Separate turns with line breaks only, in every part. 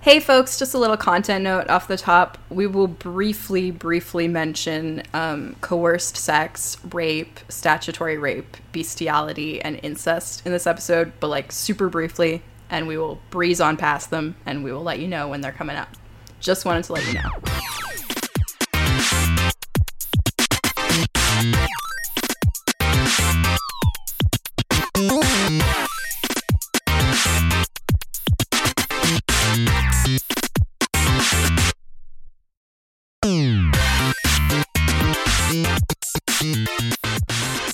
Hey, folks, just a little content note off the top. We will briefly, briefly mention um, coerced sex, rape, statutory rape, bestiality, and incest in this episode, but like super briefly, and we will breeze on past them and we will let you know when they're coming up. Just wanted to let you know.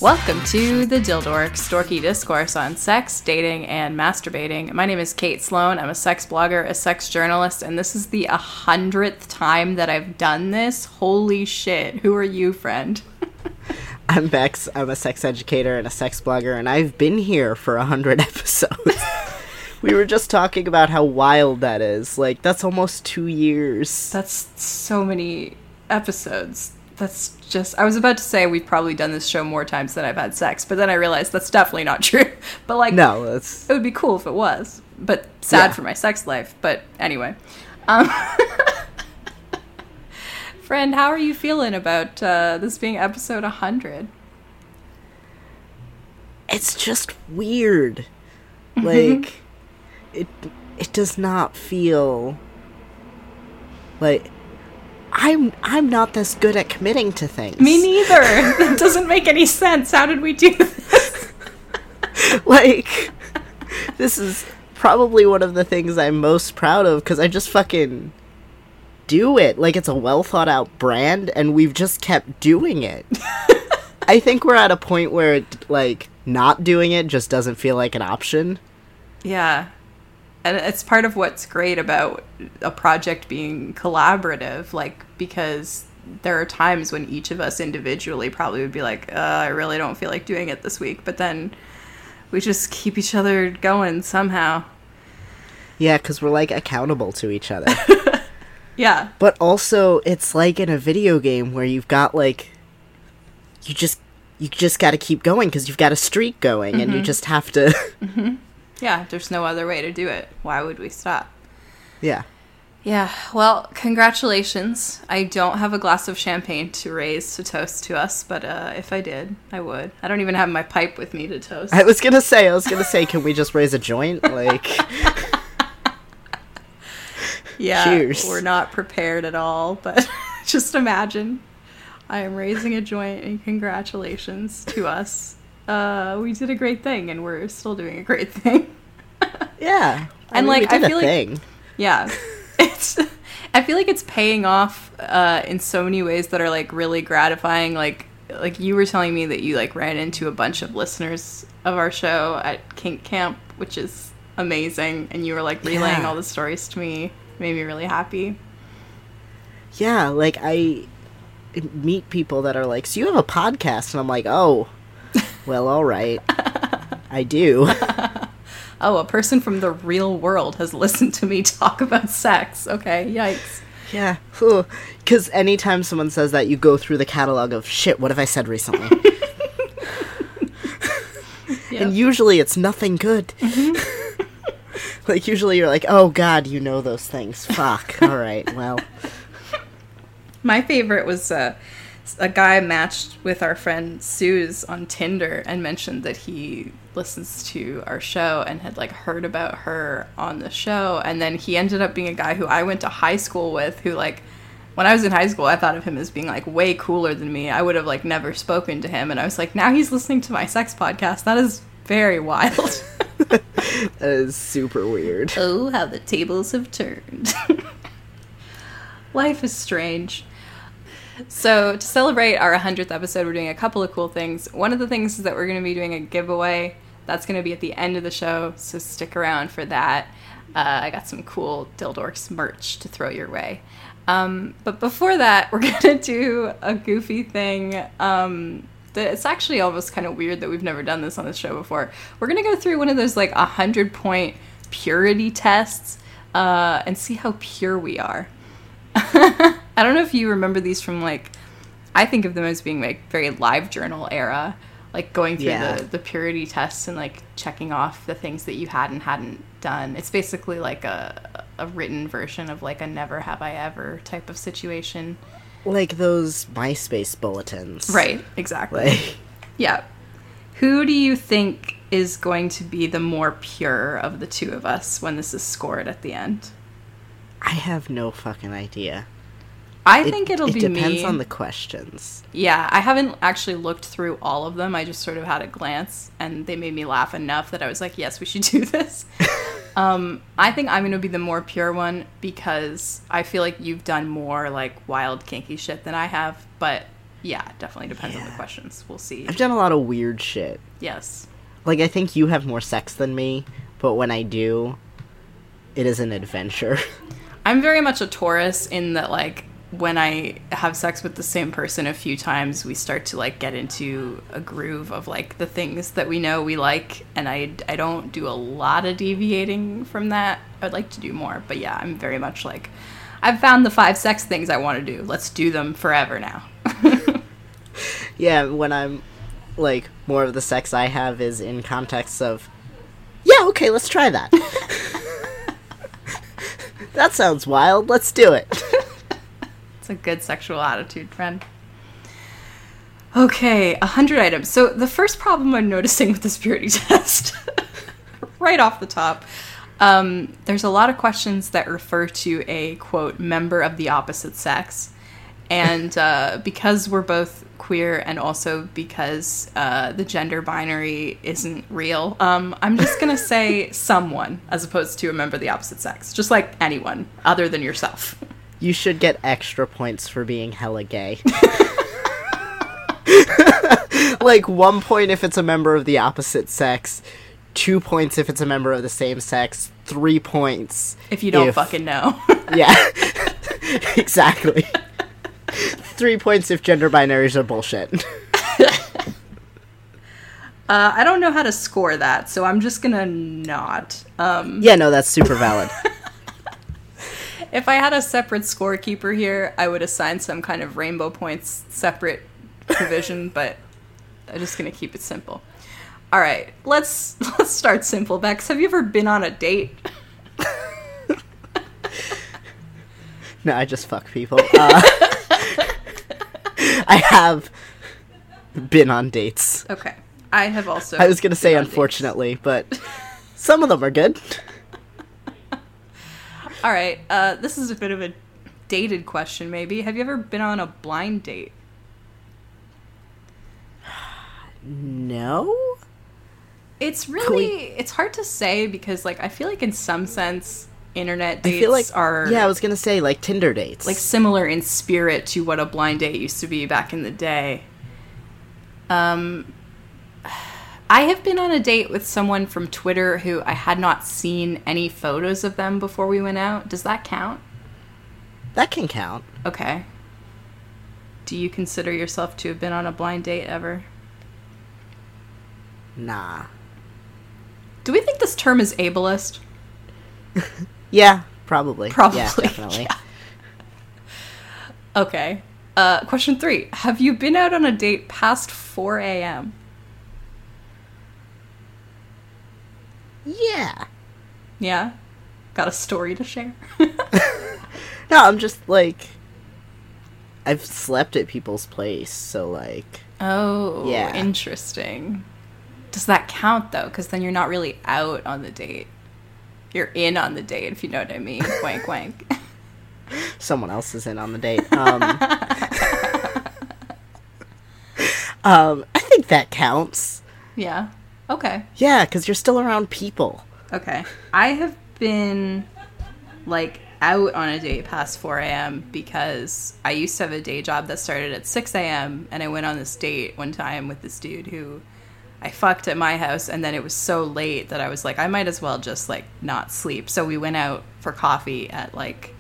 Welcome to the Dildorks, dorky discourse on sex, dating, and masturbating. My name is Kate Sloan. I'm a sex blogger, a sex journalist, and this is the hundredth time that I've done this. Holy shit. Who are you, friend?
I'm Bex. I'm a sex educator and a sex blogger, and I've been here for a hundred episodes. we were just talking about how wild that is. Like, that's almost two years.
That's so many episodes that's just I was about to say we've probably done this show more times than I've had sex, but then I realized that's definitely not true. But like
No, that's
it would be cool if it was. But sad
Yeah.
for my sex life. But anyway. Um Friend, how are you feeling about uh, this being episode 100?
it's just weird. Like it it does not feel like I'm I'm not this good at committing to things.
Me neither. that doesn't make any sense. How did we do this?
like this is probably one of the things I'm most proud of because I just fucking do it. Like it's a well thought out brand, and we've just kept doing it. I think we're at a point where it, like not doing it just doesn't feel like an option.
Yeah. And it's part of what's great about a project being collaborative, like, because there are times when each of us individually probably would be like, uh, I really don't feel like doing it this week. But then we just keep each other going somehow.
Yeah, because we're like accountable to each other.
Yeah.
but also, it's like in a video game where you've got like you just you just got to keep going because you've got a streak going, and you just have to.
Yeah. There's no other way to do it. Why would we stop?
yeah.
Yeah, well, congratulations. I don't have a glass of champagne to raise to toast to us, but uh, if I did, I would. I don't even have my pipe with me to toast.
I was gonna say, I was gonna say, can we just raise a joint? Like,
yeah,
cheers.
we're not prepared at all, but just imagine I am raising a joint and congratulations to us. Uh, we did a great thing and we're still doing a great thing.
yeah.
And,
mean,
like, I
a
feel like-
thing.
Yeah. It's I feel like it's paying off uh, in so many ways that are like really gratifying. Like like you were telling me that you like ran into a bunch of listeners of our show at Kink Camp, which is amazing, and you were like relaying
Yeah.
all the stories to me. Made me really happy.
yeah, like I meet people that are like, so you have a podcast, and I'm like, oh, well, all right, I do.
Oh, a person from the real world has listened to me talk about sex. Okay, yikes.
yeah, because anytime someone says that, you go through the catalog of shit. What have I said recently?
Yep.
And usually it's nothing good. like usually you're like, oh god, you know those things. Fuck. All right. Well.
My favorite was uh, a guy matched with our friend Suze on Tinder and mentioned that he listens to our show and had like heard about her on the show and then he ended up being a guy who I went to high school with who like when I was in high school I thought of him as being like way cooler than me. I would have like never spoken to him and I was like now he's listening to my sex podcast. That is very wild.
That is super weird.
Oh, how the tables have turned. Life is strange. So, to celebrate our 100th episode, we're doing a couple of cool things. One of the things is that we're going to be doing a giveaway. That's going to be at the end of the show, so stick around for that. Uh, I got some cool Dildorks merch to throw your way. Um, but before that, we're going to do a goofy thing. Um, that it's actually almost kind of weird that we've never done this on this show before. We're going to go through one of those like 100 point purity tests uh, and see how pure we are. I don't know if you remember these from like I think of them as being like very live journal era, like going through
Yeah.
the, the purity tests and like checking off the things that you had and hadn't done. It's basically like a a written version of like a never have I ever type of situation.
Like those MySpace bulletins.
Right, exactly.
Like,
Yeah. Who do you think is going to be the more pure of the two of us when this is scored at the end?
I have no fucking idea.
I
It-
think it'll be me.
it
be
depends
me.
on the questions.
Yeah, I haven't actually looked through all of them. I just sort of had a glance, and they made me laugh enough that I was like, "Yes, we should do this." um, I think I'm going to be the more pure one because I feel like you've done more like wild, kinky shit than I have. But yeah, definitely depends on the questions. We'll see.
I've done a lot of weird shit.
Yes.
Like I think you have more sex than me, but when I do, it is an adventure.
I'm very much a Taurus in that like when I have sex with the same person a few times, we start to like get into a groove of like the things that we know we like, and I I don't do a lot of deviating from that. I'd like to do more, but yeah, I'm very much like I've found the five sex things I want to do. Let's do them forever now.
yeah, when I'm like more of the sex I have is in context of Yeah, okay, let's try that. that sounds wild. Let's do it.
It's a good sexual attitude, friend. Okay, 100 items. So, the first problem I'm noticing with this purity test, right off the top, um, there's a lot of questions that refer to a quote, member of the opposite sex. And uh, because we're both queer and also because uh, the gender binary isn't real, um, I'm just going to say someone as opposed to a member of the opposite sex. Just like anyone other than yourself.
You should get extra points for being hella gay. like one point if it's a member of the opposite sex, two points if it's a member of the same sex, three points
If you don't
If-
fucking know.
Yeah. exactly. Three points if gender binaries are bullshit.
Uh, I don't know how to score that, so I'm just gonna not. Um,
yeah, no, that's super valid.
If I had a separate scorekeeper here, I would assign some kind of rainbow points separate provision, but I'm just gonna keep it simple. All right, let's let's start simple. Bex, have you ever been on a date?
No, I just fuck people. Uh, I have been on dates.
Okay, I have also.
I was gonna say
on dates.
unfortunately, but some of them are good.
All right, uh, this is a bit of a dated question, maybe. Have you ever been on a blind date?
No?
It's
we-
really it's hard to say because like I feel like in some sense internet
I
dates
feel like
are
Yeah, I was gonna say like Tinder dates.
like similar in spirit to what a blind date used to be back in the day. Um I have been on a date with someone from Twitter who I had not seen any photos of them before we went out. Does that count?
that can count.
Okay. Do you consider yourself to have been on a blind date ever?
Nah.
Do we think this term is ableist?
Yeah, probably.
Probably,
Yeah, definitely.
yeah. Okay. Uh, question three. Have you been out on a date past 4 a.m.?
Yeah.
Yeah? Got a story to share?
No, I'm just like I've slept at people's place, so like
oh,
Yeah.
interesting. Does that count though? Because then you're not really out on the date. You're in on the date, if you know what I mean. wank, wank.
someone else is in on the date. Um, um I think that counts.
yeah. Okay.
Yeah, because you're still around people.
Okay. I have been like out on a date past 4 a.m. because I used to have a day job that started at 6 a.m. and I went on this date one time with this dude who I fucked at my house and then it was so late that I was like I might as well just like not sleep. So we went out for coffee at like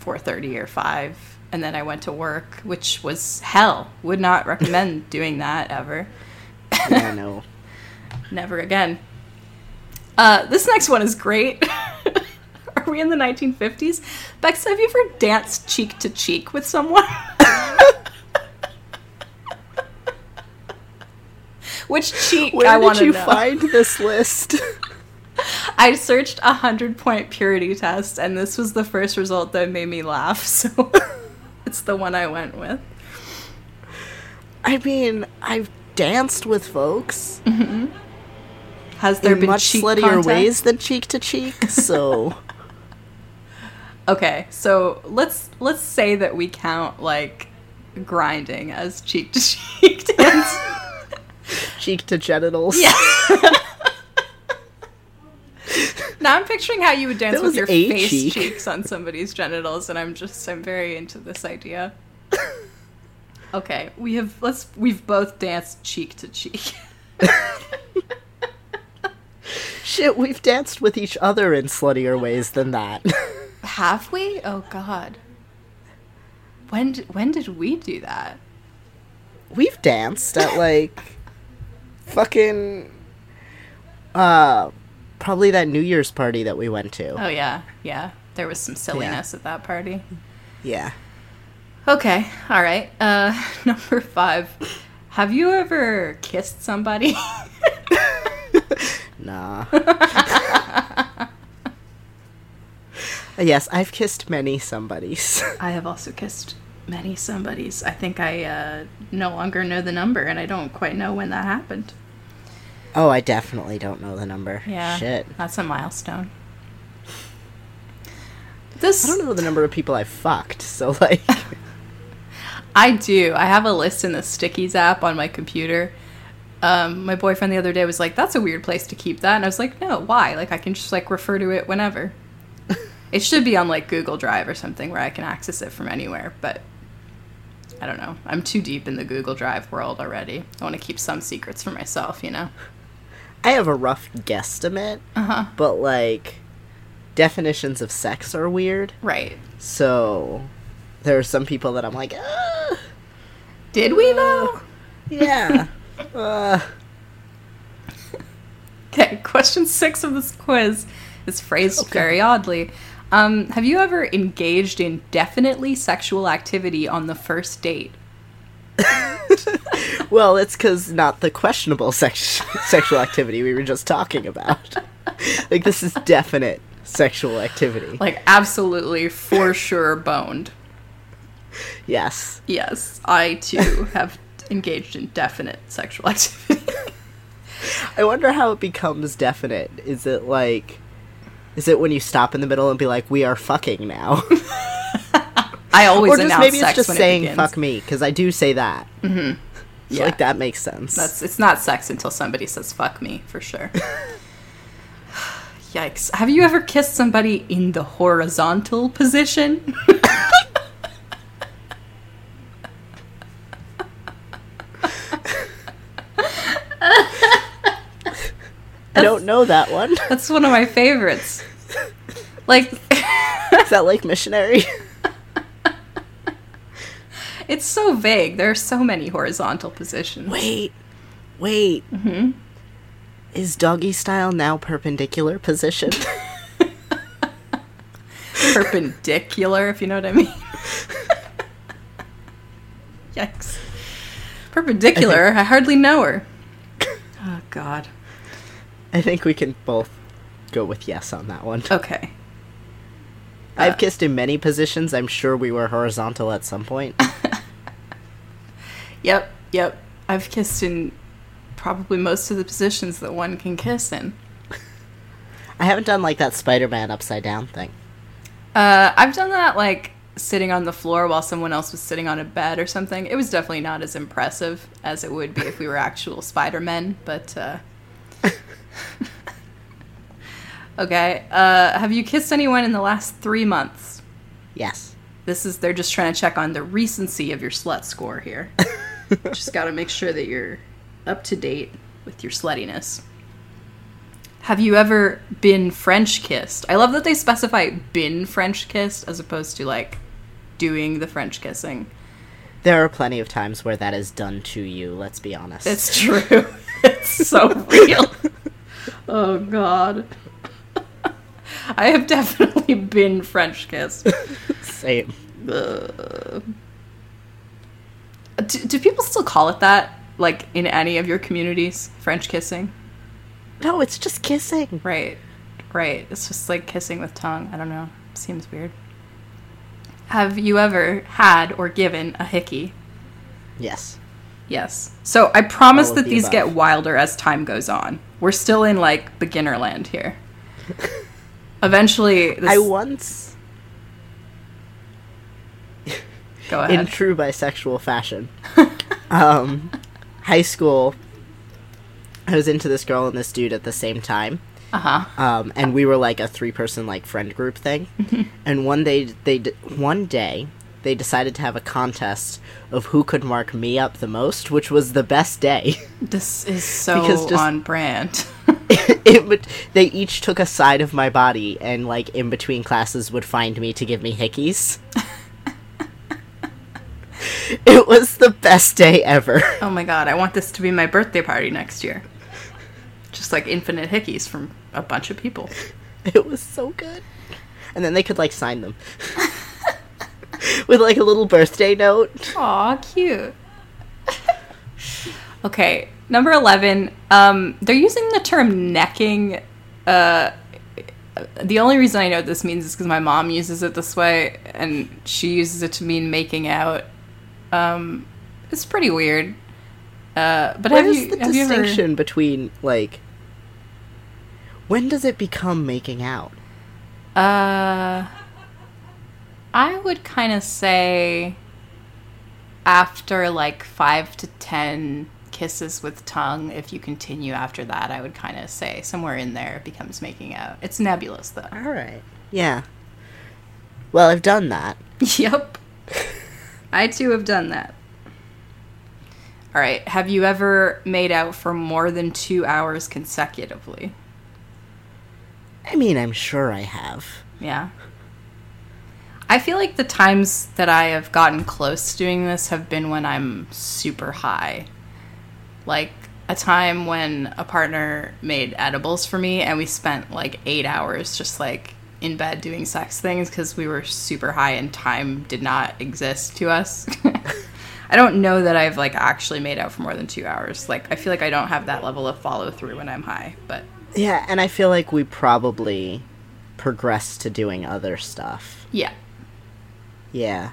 4:30 or 5 and then I went to work, which was hell. Would not recommend doing that ever.
Yeah, no.
Never again. Uh, this next one is great. Are we in the 1950s? Bex, have you ever danced cheek to cheek with someone? Which cheek
Where
I
did you
know.
find this list?
I searched a hundred point purity test, and this was the first result that made me laugh. So it's the one I went with.
I mean, I've danced with folks
Has there
in
been
much
cheek
sluttier
contact?
ways than cheek to cheek, so
Okay, so let's let's say that we count like grinding as cheek to cheek dance.
cheek to genitals.
Yeah. now I'm picturing how you would dance
That
with your face
cheek.
cheeks on somebody's genitals, and I'm just I'm very into this idea. Okay, we have let's we've both danced cheek to cheek.
Shit, we've danced with each other in sluttier ways than that.
Have we? Oh God. When when did we do that?
we've danced at like fucking uh probably that New Year's party that we went to.
Oh yeah, yeah. There was some silliness at that party.
Yeah.
Okay, all right. Uh, number five. Have you ever kissed somebody?
Nah. yes, I've kissed many somebodies.
I have also kissed many somebodies. I think I uh, no longer know the number, and I don't quite know when that happened.
oh, I definitely don't know the number.
Yeah,
Shit.
that's a milestone. This
I don't know the number of people I fucked, so like
I do. I have a list in the Stickies app on my computer. Um, my boyfriend the other day was like, "That's a weird place to keep that," and I was like, "No, why? Like, I can just like refer to it whenever." it should be on like Google Drive or something where I can access it from anywhere. But I don't know. I'm too deep in the Google Drive world already. I want to keep some secrets for myself, you know.
I have a rough guesstimate,
Uh huh.
but like definitions of sex are weird.
Right.
So there are some people that I'm like, ah,
Did we though?
yeah. uh,
Okay, question six of this quiz is phrased very oddly. Um, have you ever engaged in definitely sexual activity on the first date?
well, it's because not the questionable sex- sexual activity we were just talking about. like this is definite sexual activity.
Like, absolutely, for sure, boned.
yes.
Yes, I too have engaged in definite sexual activity.
I wonder how it becomes definite. Is it like is it when you stop in the middle and be like, "We are fucking now,"
I always
or just maybe it's
sex
just saying
it
"fuck me" because I do say that. Mm-hmm. So
Yeah.
like that makes sense.
That's it's not sex until somebody says "fuck me" for sure. Yikes! Have you ever kissed somebody in the horizontal position?
I don't know that one.
That's one of my favorites. Like,
is that like missionary?
it's so vague. There are so many horizontal positions.
wait, wait.
Mm-hmm.
Is doggy style now perpendicular position?
Perpendicular, if you know what I mean. Yikes. Perpendicular? I hardly know her. Oh, God.
I think we can both go with yes on that one.
Okay.
I've
uh,
kissed in many positions. I'm sure we were horizontal at some point.
Yep, yep. I've kissed in probably most of the positions that one can kiss in.
I haven't done like that Spider-Man upside down thing.
Uh, I've done that like sitting on the floor while someone else was sitting on a bed or something. It was definitely not as impressive as it would be if we were actual Spider Men, but. Uh... okay. Uh, have you kissed anyone in the last three months?
Yes.
This is, they're just trying to check on the recency of your slut score here. just gotta make sure that you're up to date with your sluttiness. Have you ever been French kissed? I love that they specify been French kissed as opposed to like doing the French kissing.
There are plenty of times where that is done to you, let's be honest.
It's true. it's so real. oh god. I have definitely been French kissed.
Same.
Ugh. Do, do people still call it that? Like in any of your communities, French kissing?
No, it's just kissing.
Right. Right. It's just like kissing with tongue. I don't know. Seems weird. Have you ever had or given a hickey?
Yes.
Yes. So I promise that
the
these get wilder as time goes on. We're still in like beginner land here. Eventually, this,
I once,
go ahead.
in true bisexual fashion, um, high school, I was into this girl and this dude at the same time.
Uh huh.
um, and we were like a three person like friend group thing. and one day they d- one day they decided to have a contest of who could mark me up the most, which was the best day.
This is so
Because just-
on brand.
it would, they each took a side of my body and like in between classes would find me to give me hickeys. it was the best day ever.
oh my god! I want this to be my birthday party next year. Just like infinite hickeys from a bunch of people.
It was so good. And then they could like sign them. With like a little birthday note.
Aw, cute. okay, number 11. Um, they're using the term necking. Uh, the only reason I know what this means is because my mom uses it this way, and she uses it to mean making out. Um, it's pretty weird. Uh, but have
Where's
you,
the
have you ever-
distinction between like when does it become making out?
Uh, I would kind of say after like five to ten kisses with tongue. If you continue after that, I would kind of say somewhere in there it becomes making out. It's nebulous though.
All right. Yeah. Well, I've done that.
yep, I too have done that. All right. Have you ever made out for more than two hours consecutively?
I mean, I'm sure I have.
Yeah. I feel like the times that I have gotten close to doing this have been when I'm super high. Like a time when a partner made edibles for me and we spent like eight hours just like in bed doing sex things because we were super high and time did not exist to us. I don't know that I've like actually made out for more than two hours. Like I feel like I don't have that level of follow through when I'm high, but
Yeah, and I feel like we probably progressed to doing other stuff.
yeah.
Yeah.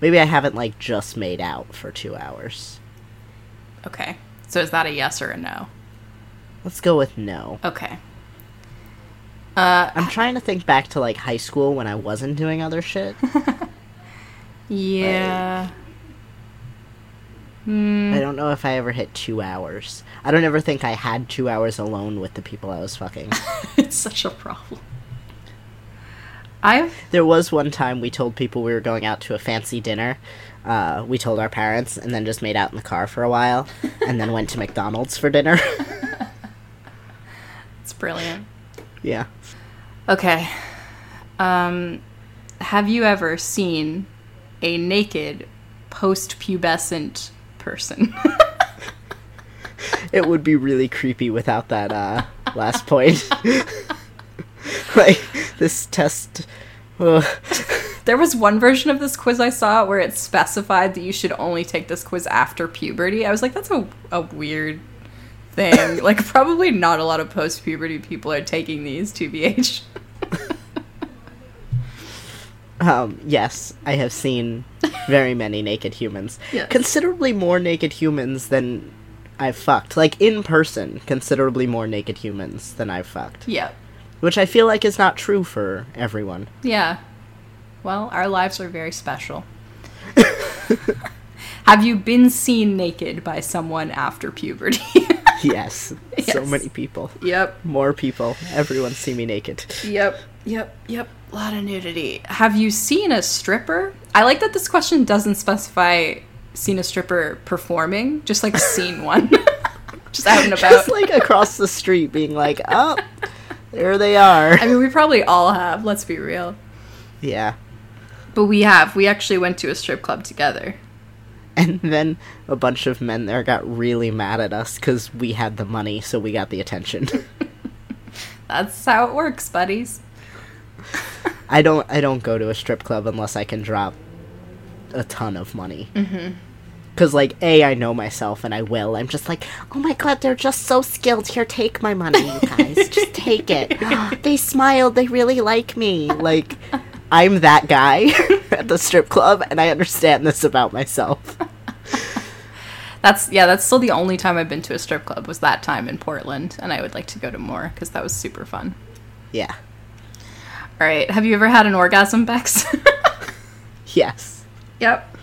Maybe I haven't like just made out for 2 hours.
Okay. So is that a yes or a no?
Let's go with no.
Okay. Uh,
I'm trying to think back to like high school when I wasn't doing other shit.
yeah. Hmm.
I don't know if I ever hit 2 hours. I don't ever think I had 2 hours alone with the people I was fucking.
it's such a problem. I've
There was one time we told people we were going out to a fancy dinner. Uh, we told our parents and then just made out in the car for a while and then went to McDonald's for dinner.
it's brilliant.
yeah.
Okay. Um, have you ever seen a naked post-pubescent person?
It would be really creepy without that uh, last point. like, this test.
There was one version of this quiz I saw where it specified that you should only take this quiz after puberty. I was like, that's a, a weird thing. like, probably not a lot of post-puberty people are taking these, 2BH.
Um, yes, I have seen very many naked humans.
Yes.
Considerably more naked humans than I've fucked. Like, in person, considerably more naked humans than I've fucked.
yeah.
Which I feel like is not true for everyone.
Yeah. Well, our lives are very special. Have you been seen naked by someone after puberty?
Yes. So many people.
yep.
More people. Everyone see me naked.
Yep. Yep. Yep. A lot of nudity. Have you seen a stripper? I like that this question doesn't specify seen a stripper performing, just like seen one. just out and about.
Just like across the street being like, oh, there they are.
I mean, we probably all have, let's be real.
Yeah.
But we have. We actually went to a strip club together.
And then a bunch of men there got really mad at us because we had the money, so we got the attention.
That's how it works, buddies.
I don't I don't go to a strip club unless I can drop a ton of money. Mm-hmm. Because, like, A, I know myself and I will. I'm just like, oh my god, they're just so skilled. Here, take my money, you guys. just take it. they smiled. They really like me. Like, I'm that guy at the strip club, and I understand this about myself.
That's yeah, that's still the only time I've been to a strip club was that time in Portland, and I would like to go to more because that was super fun.
Yeah.
All right, have you ever had an orgasm, Bex?
Yes.
yep.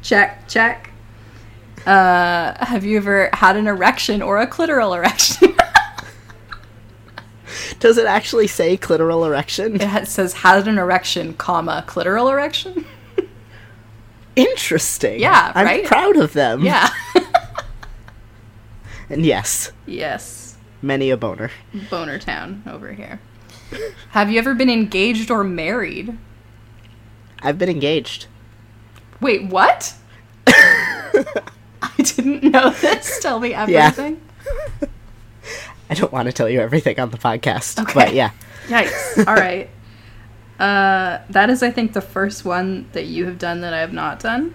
Check, check. Uh, have you ever had an erection or a clitoral erection?
Does it actually say clitoral erection?
it ha- says had an erection, comma clitoral erection.
Interesting.
Yeah,
I'm
right?
proud of them.
Yeah.
And yes,
yes.
many a boner.
Boner town over here. Have you ever been engaged or married?
I've been engaged.
Wait, what? I didn't know this. Tell me everything.
I don't want to tell you everything on the podcast,
Okay.
but yeah.
Yikes. All right. Uh, that is, I think, the first one that you have done that I have not done.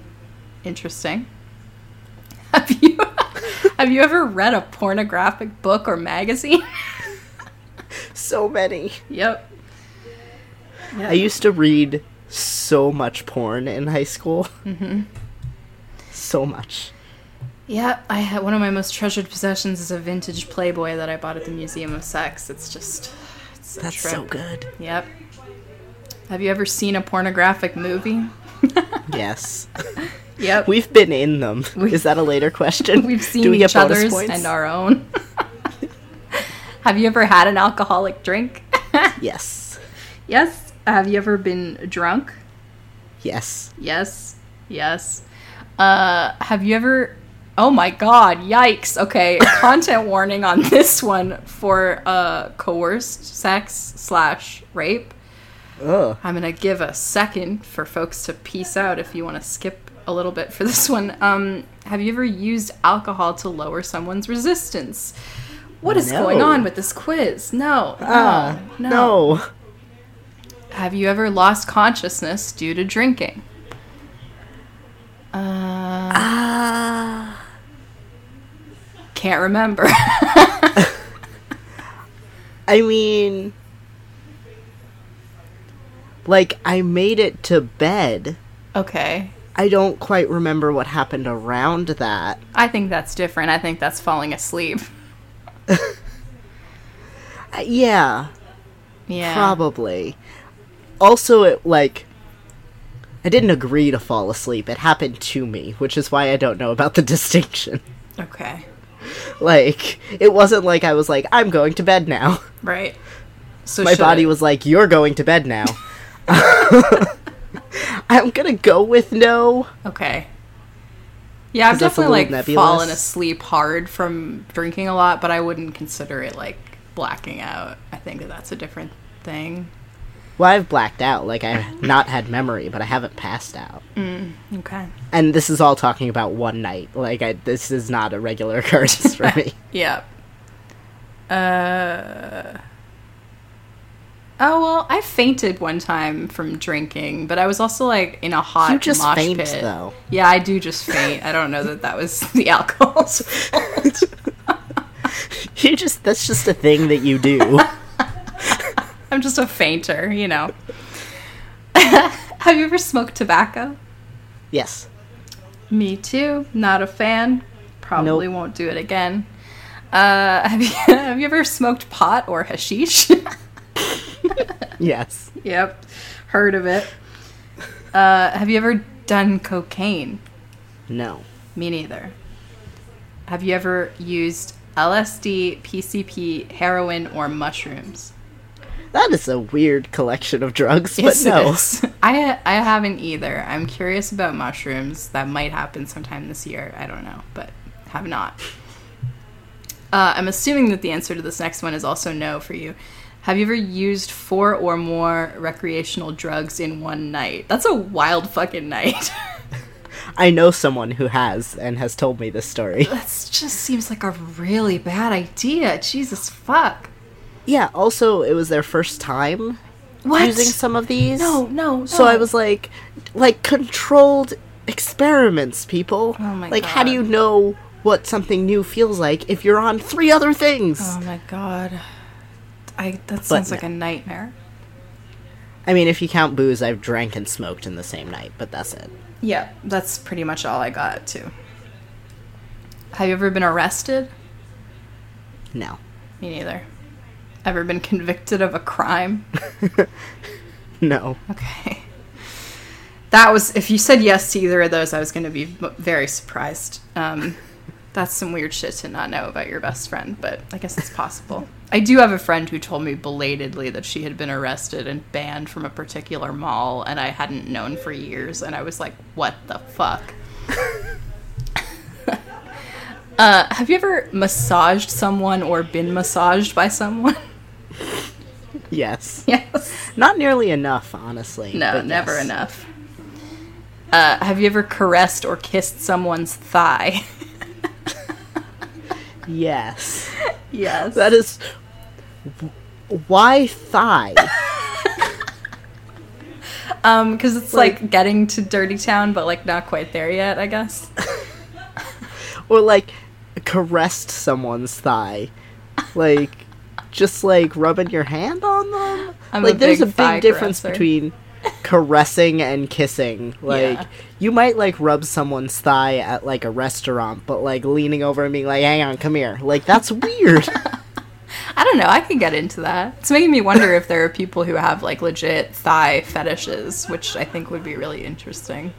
Interesting. Have you have you ever read a pornographic book or magazine?
So many.
yep. Yeah.
I used to read so much porn in high school.
Mm-hmm.
So much.
Yeah, I had one of my most treasured possessions is a vintage Playboy that I bought at the Museum of Sex. It's just it's a
That's
trip.
so good.
Yep. Have you ever seen a pornographic movie?
Yes.
Yep.
We've been in them.
We-
Is that a later question?
We've seen
we
each other's
points?
and our own. Have you ever had an alcoholic drink?
Yes.
yes. Have you ever been drunk?
Yes.
Yes. Yes. Uh, have you ever? Oh my God! Yikes! Okay, content warning on this one for uh, coerced sex slash rape.
Ugh.
I'm gonna give a second for folks to peace out if you want to skip a little bit for this one. Um, have you ever used alcohol to lower someone's resistance? What is going on with this quiz? No, no,
Ah,
no.
no.
Have you ever lost consciousness due to drinking? Uh,
Ah.
Can't remember.
I mean, like, I made it to bed.
okay.
I don't quite remember what happened around that.
I think that's different. I think that's falling asleep.
Uh, yeah,
Yeah.
probably. Also, it, like, I didn't agree to fall asleep. It happened to me, which is why I don't know about the distinction.
Okay.
Like, it wasn't like I was like, I'm going to bed now.
Right. So
My body
I-
was like, You're going to bed now. I'm gonna go with no.
Okay. Yeah, I've definitely like
nebulous.
fallen asleep hard from drinking a lot, but I wouldn't consider it like blacking out. I think that that's a different thing.
Well, I've blacked out. Like, I've not had memory, but I haven't passed out.
Okay.
And this is all talking about one night. Like, I, this is not a regular occurrence for me.
Yeah. Uh. Oh well, I fainted one time from drinking, but I was also like in a hot
You just
mosh
faint,
pit.
though.
Yeah, I do just faint. I don't know that that was the alcohol's fault.
You just, that's just a thing that you do.
I'm just a fainter, you know. Have you ever smoked tobacco?
yes.
Me too. Not a fan. Probably
Nope.
won't do it again. Uh, have you have you ever smoked pot or hashish?
Yes.
yep, heard of it. Uh, have you ever done cocaine?
No.
Me neither. Have you ever used LSD, PCP, heroin, or mushrooms?
That is a weird collection of drugs, but
Yes,
no.
I I haven't either. I'm curious about mushrooms. That might happen sometime this year. I don't know, but have not. Uh, I'm assuming that the answer to this next one is also no for you. Have you ever used four or more recreational drugs in one night? That's a wild fucking night.
I know someone who has and has told me this story.
that just seems like a really bad idea. Jesus fuck.
Yeah, also, it was their first time
What?
using some of these.
no, no, no.
So I was like, like controlled experiments, people.
Oh my
like, how do you know what something new feels like if you're on three other things?
Oh my god. I that
But
sounds like a nightmare.
I mean, if you count booze, I've drank and smoked in the same night, but that's it.
Yeah, that's pretty much all I got too. Have you ever been arrested?
No.
Me neither. Ever been convicted of a crime?
No.
Okay. That was if you said yes to either of those, I was going to be very surprised. Um, that's some weird shit to not know about your best friend, but I guess it's possible. I do have a friend who told me belatedly that she had been arrested and banned from a particular mall, and I hadn't known for years, and I was like, "What the fuck?" uh, have you ever massaged someone or been massaged by someone?
Yes.
yes.
Not nearly enough, honestly.
No,
but
never
yes.
enough. Uh, have you ever caressed or kissed someone's thigh?
Yes.
yes.
That is. Why thigh?
um, because it's
Like-
like, getting to Dirty Town, but like not quite there yet. I guess.
or like caressed someone's thigh? Like, just like rubbing your hand on them?
I'm
like, there's a big difference
caresser.
between caressing and kissing. Like,
Yeah.
you might like rub someone's thigh at like a restaurant, but like leaning over and being like, hang on, come here. Like, that's weird.
I don't know. I could get into that. It's making me wonder if there are people who have like legit thigh fetishes, which I think would be really interesting.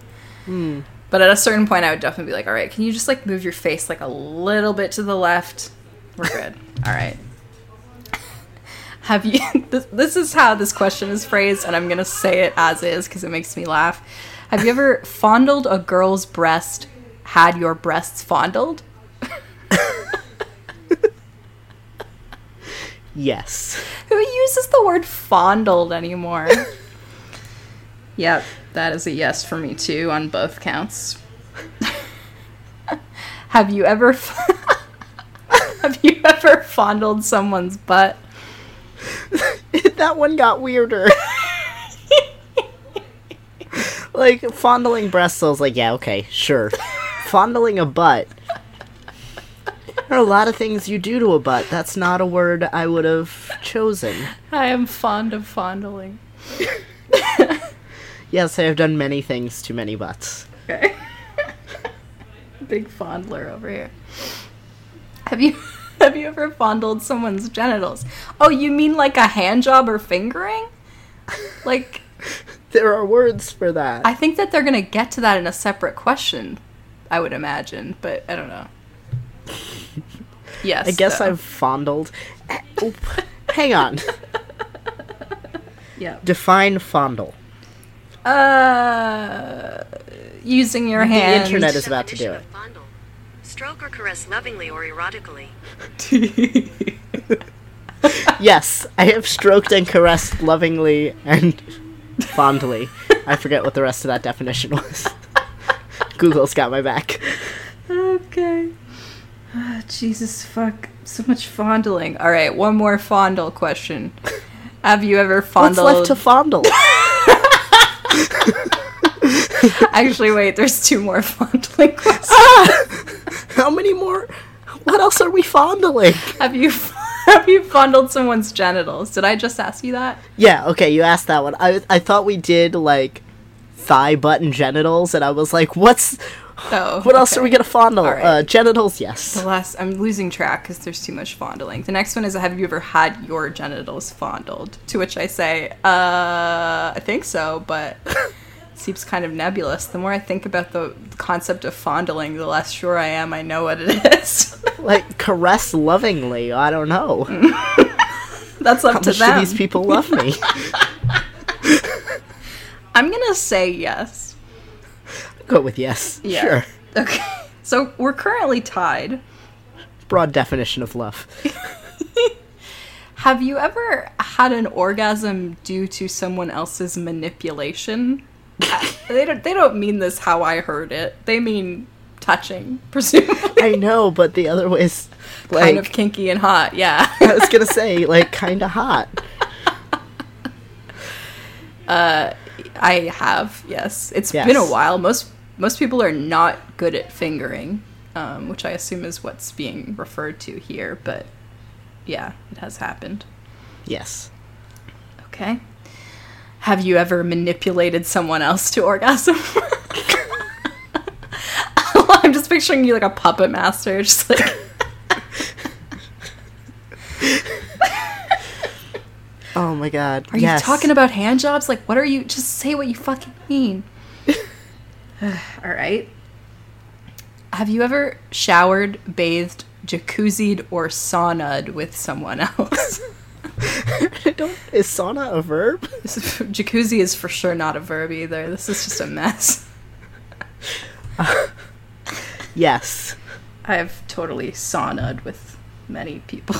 Hmm.
But at a certain point, I would definitely be like, "All right, can you just like move your face like a little bit to the left? We're good. All right." Have you? This, this is how this question is phrased, and I'm gonna say it as is because it makes me laugh. Have you ever fondled a girl's breast? Had your breasts fondled?
yes.
Who uses the word fondled anymore? yep, that is a yes for me too on both counts. Have you ever Have you ever fondled someone's butt?
that one got weirder. like fondling breasts, I was like, yeah, okay, sure. fondling a butt. There are a lot of things you do to a butt. That's not a word I would have chosen.
I am fond of fondling.
Yes, I have done many things to many butts.
Okay. Big fondler over here. Have you have you ever fondled someone's genitals? Oh, you mean like a hand job or fingering? Like
There are words for that.
I think that they're going to get to that in a separate question, I would imagine, but I don't know. Yes.
I guess
though.
I've fondled. Eh. Hang on.
Yeah.
Define fondle.
Uh, using your hand.
The internet is about to do it.
Definition of fondle. Stroke or caress lovingly or erotically.
Yes, I have stroked and caressed lovingly and fondly. I forget what the rest of that definition was. Google's got my back.
okay. Ah, Jesus fuck. So much fondling. All right, one more fondle question. Have you ever fondled?
What's
fondled?
left to fondle?
Actually, wait. There's two more fondling questions.
How many more? What else are we fondling?
Have you have you fondled someone's genitals? Did I just ask you that?
Yeah, okay, you asked that one. I I thought we did like thigh button genitals, and I was like, what's
Oh.
what else are we gonna fondle?
All right.
Uh, genitals, yes.
The last, I'm losing track because there's too much fondling. The next one is, have you ever had your genitals fondled? To which I say, uh, I think so, but seems kind of nebulous. The more I think about the concept of fondling, the less sure I am I know what it is.
Like caress lovingly. I don't know.
That's up
How
to
much
them.
do these people love me?
I'm gonna say yes.
Go with yes.
Yeah.
Sure.
Okay. So we're currently tied.
Broad definition of love.
Have you ever had an orgasm due to someone else's manipulation? Uh, they don't. They don't mean this how I heard it. They mean touching, presumably.
I know, but the other way's like
kind of kinky and hot. Yeah.
I was gonna say like kind of hot.
I have. Yes. It's
Yes.
been a while. Most most people are not good at fingering, um, which I assume is what's being referred to here. But yeah, it has happened.
Yes.
Okay. Have you ever manipulated someone else to orgasm? I'm just picturing you like a puppet master, just like.
Oh my god.
Are
yes.
you talking about hand jobs? Like, what are you? Just say what you fucking mean. All right. Have you ever showered, bathed, jacuzzied, or sauna'd with someone else?
Don't, is sauna a verb?
Jacuzzi is for sure not a verb either. This is just a mess.
Yes.
I've totally sauna'd with many people.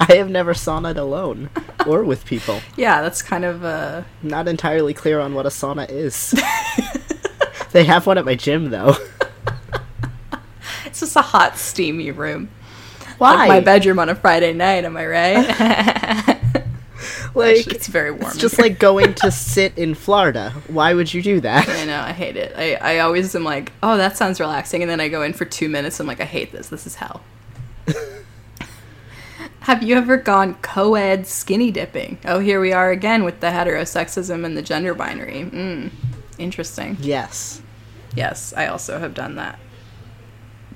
I have never saunaed alone or with people.
yeah, that's kind of uh
Not entirely clear on what a sauna is. they have one at my gym though.
it's just a hot, steamy room.
Why?
Like my bedroom on a Friday night, am I right?
Like
it's very warm.
it's just like going to sit in Florida. Why would you do that?
I know, I hate it. I, I always am like, oh, that sounds relaxing. And then I go in for two minutes. I'm like, I hate this. This is hell. Have you ever gone co ed skinny dipping? Oh, here we are again with the heterosexism and the gender binary. Mm, interesting.
Yes.
Yes, I also have done that.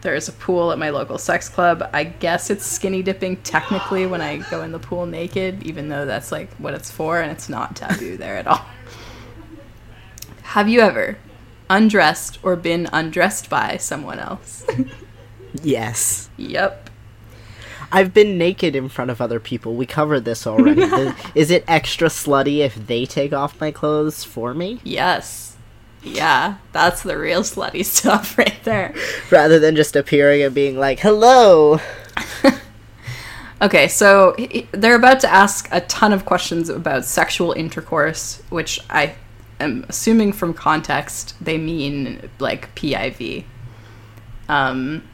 There's a pool at my local sex club. I guess it's skinny dipping technically when I go in the pool naked, even though that's like what it's for and it's not taboo there at all. Have you ever undressed or been undressed by someone else?
Yes.
yep.
I've been naked in front of other people. We covered this already. Is it extra slutty if they take off my clothes for me?
Yes. Yeah, that's the real slutty stuff right there.
Rather than just appearing and being like, hello!
Okay, so they're about to ask a ton of questions about sexual intercourse, which I am assuming from context they mean like PIV. Um,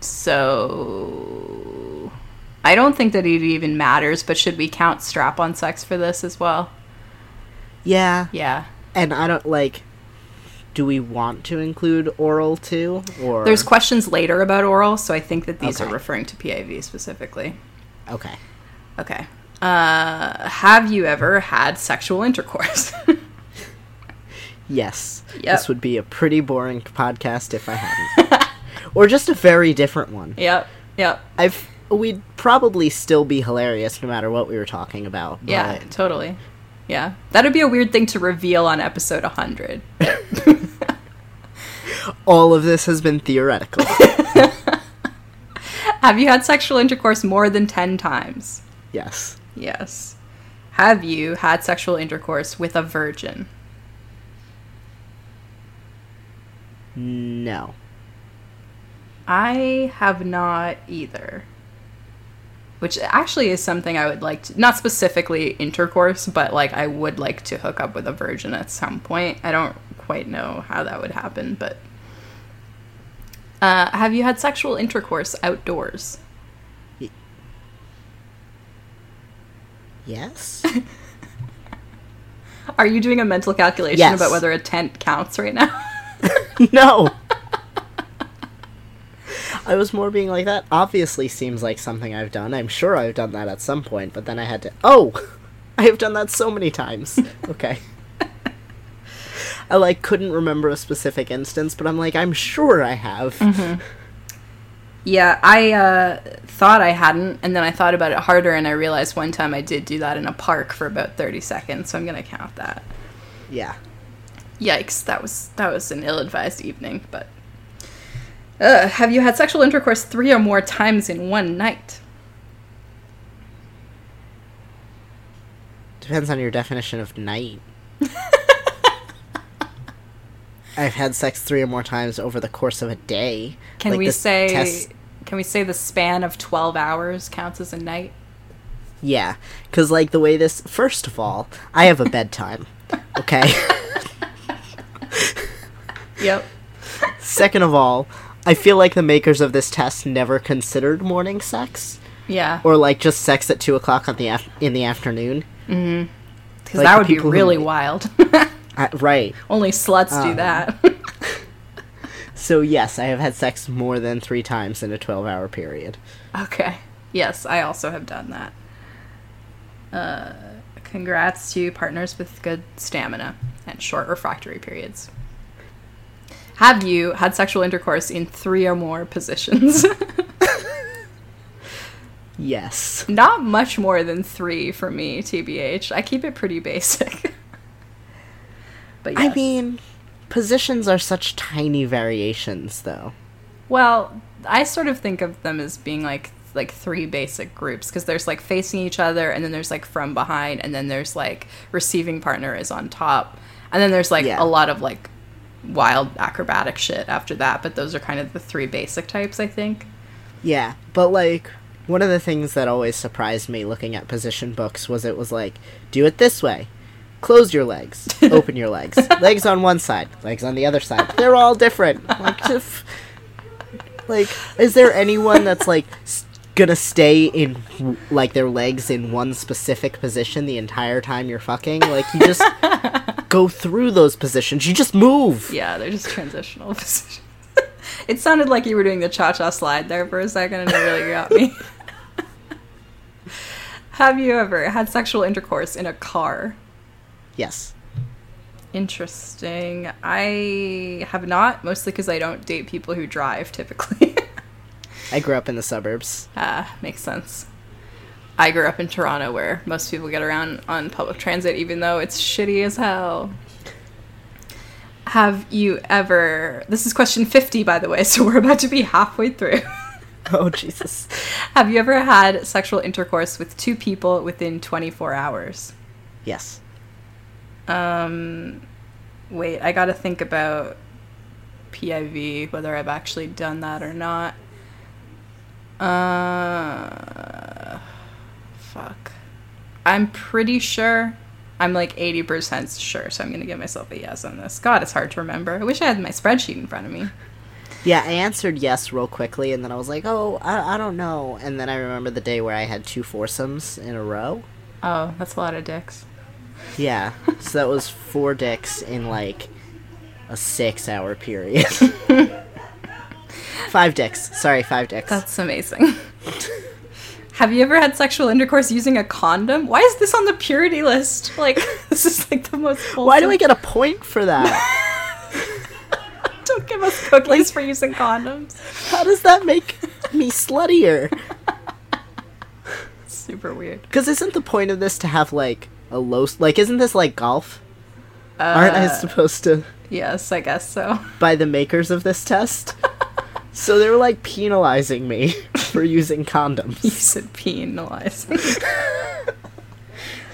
so I don't think that it even matters, but should we count strap on sex for this as well?
Yeah.
Yeah.
And I don't like. Do we want to include oral too? Or.
There's questions later about oral, so I think that these
Okay.
are referring to PIV specifically.
Okay.
Okay. Uh, have you ever had sexual intercourse?
Yes.
Yep.
This would be a pretty boring podcast if I hadn't. or just a very different one.
yep. Yep.
I've. We'd probably still be hilarious no matter what we were talking about.
Yeah, totally. Yeah. That'd be a weird thing to reveal on episode 100.
All of this has been theoretical.
Have you had sexual intercourse more than 10 times?
yes.
Yes. Have you had sexual intercourse with a virgin?
No.
I have not either. Which actually is something I would like to, not specifically intercourse, but like I would like to hook up with a virgin at some point. I don't quite know how that would happen, but. Uh, have you had sexual intercourse outdoors?
Yes?
Are you doing a mental calculation
Yes.
about whether a tent counts right now?
no. I was more being like that. Obviously, seems like something I've done. I'm sure I've done that at some point, but then I had to. Oh, I have done that so many times. Okay. I like couldn't remember a specific instance, but I'm like, I'm sure I have.
yeah, I uh, thought I hadn't, and then I thought about it harder, and I realized one time I did do that in a park for about 30 seconds, so I'm gonna count that.
Yeah.
Yikes, that was that was an ill-advised evening, but uh, have you had sexual intercourse three or more times in one night?
Depends on your definition of night. I've had sex three or more times over the course of a day.
Can
Like
we say
test-
can we say the span of 12 hours counts as a night?
Yeah, because like the way this. First of all, I have a bedtime. Okay.
Yep.
Second of all, I feel like the makers of this test never considered morning sex,
Yeah.
or like just sex at two o'clock on the af- in the afternoon.
Because
like
that would be
people who-
really wild.
Uh, right.
Only sluts do
Um,
that.
So yes, I have had sex more than three times in a twelve-hour period.
Okay. Yes, I also have done that. Uh, congrats to partners with good stamina and short refractory periods. Have you had sexual intercourse in three or more positions?
Yes.
Not much more than three for me, TBH. I keep it pretty basic. but
I mean, positions are such tiny variations, though.
Well, I sort of think of them as being like like three basic groups because there's like facing each other and then there's like from behind and then there's like receiving partner is on top and then there's like
Yeah.
a lot of like wild acrobatic shit after that but those are kind of the three basic types i think
Yeah, but like one of the things that always surprised me looking at position books was it was like, do it this way. Close your legs. Open your legs. legs on one side, legs on the other side. They're all different. Like, just, like, is there anyone that's like gonna stay in like their legs in one specific position the entire time you're fucking? Like, you just go through those positions. You just move.
yeah they're just transitional positions it sounded like you were doing the cha-cha slide there for a second and it really got me have you ever had sexual intercourse in a car
Yes.
Interesting. I have not, mostly because I don't date people who drive typically.
I grew up in the suburbs.
Ah, makes sense. I grew up in Toronto where most people get around on public transit, even though it's shitty as hell. Have you ever. This is question 50, by the way, so we're about to be halfway through.
Oh Jesus.
Have you ever had sexual intercourse with two people within 24 hours?
Yes.
Um, wait, I gotta think about PIV, whether I've actually done that or not. Uh, fuck. I'm pretty sure. I'm like 80% sure, so I'm gonna give myself a yes on this. God, it's hard to remember. I wish I had my spreadsheet in front of me.
Yeah, I answered yes real quickly, and then I was like, oh, I, I don't know. And then I remember the day where I had two foursomes in a row.
Oh, that's a lot of dicks.
Yeah, so that was four dicks in like a six hour period. five dicks. Sorry, five dicks.
That's amazing. Have you ever had sexual intercourse using a condom? Why is this on the purity list? Like, this is like the most.
Why do I
wholesome-
get a point for that?
Don't give us cookies for using condoms.
How does that make me sluttier?
Super weird.
Because isn't the point of this to have like a low. Like, isn't this like golf? Aren't I
Uh,
supposed to.
Yes, I guess so.
by the makers of this test. So they were like penalizing me for using condoms.
You said penalizing.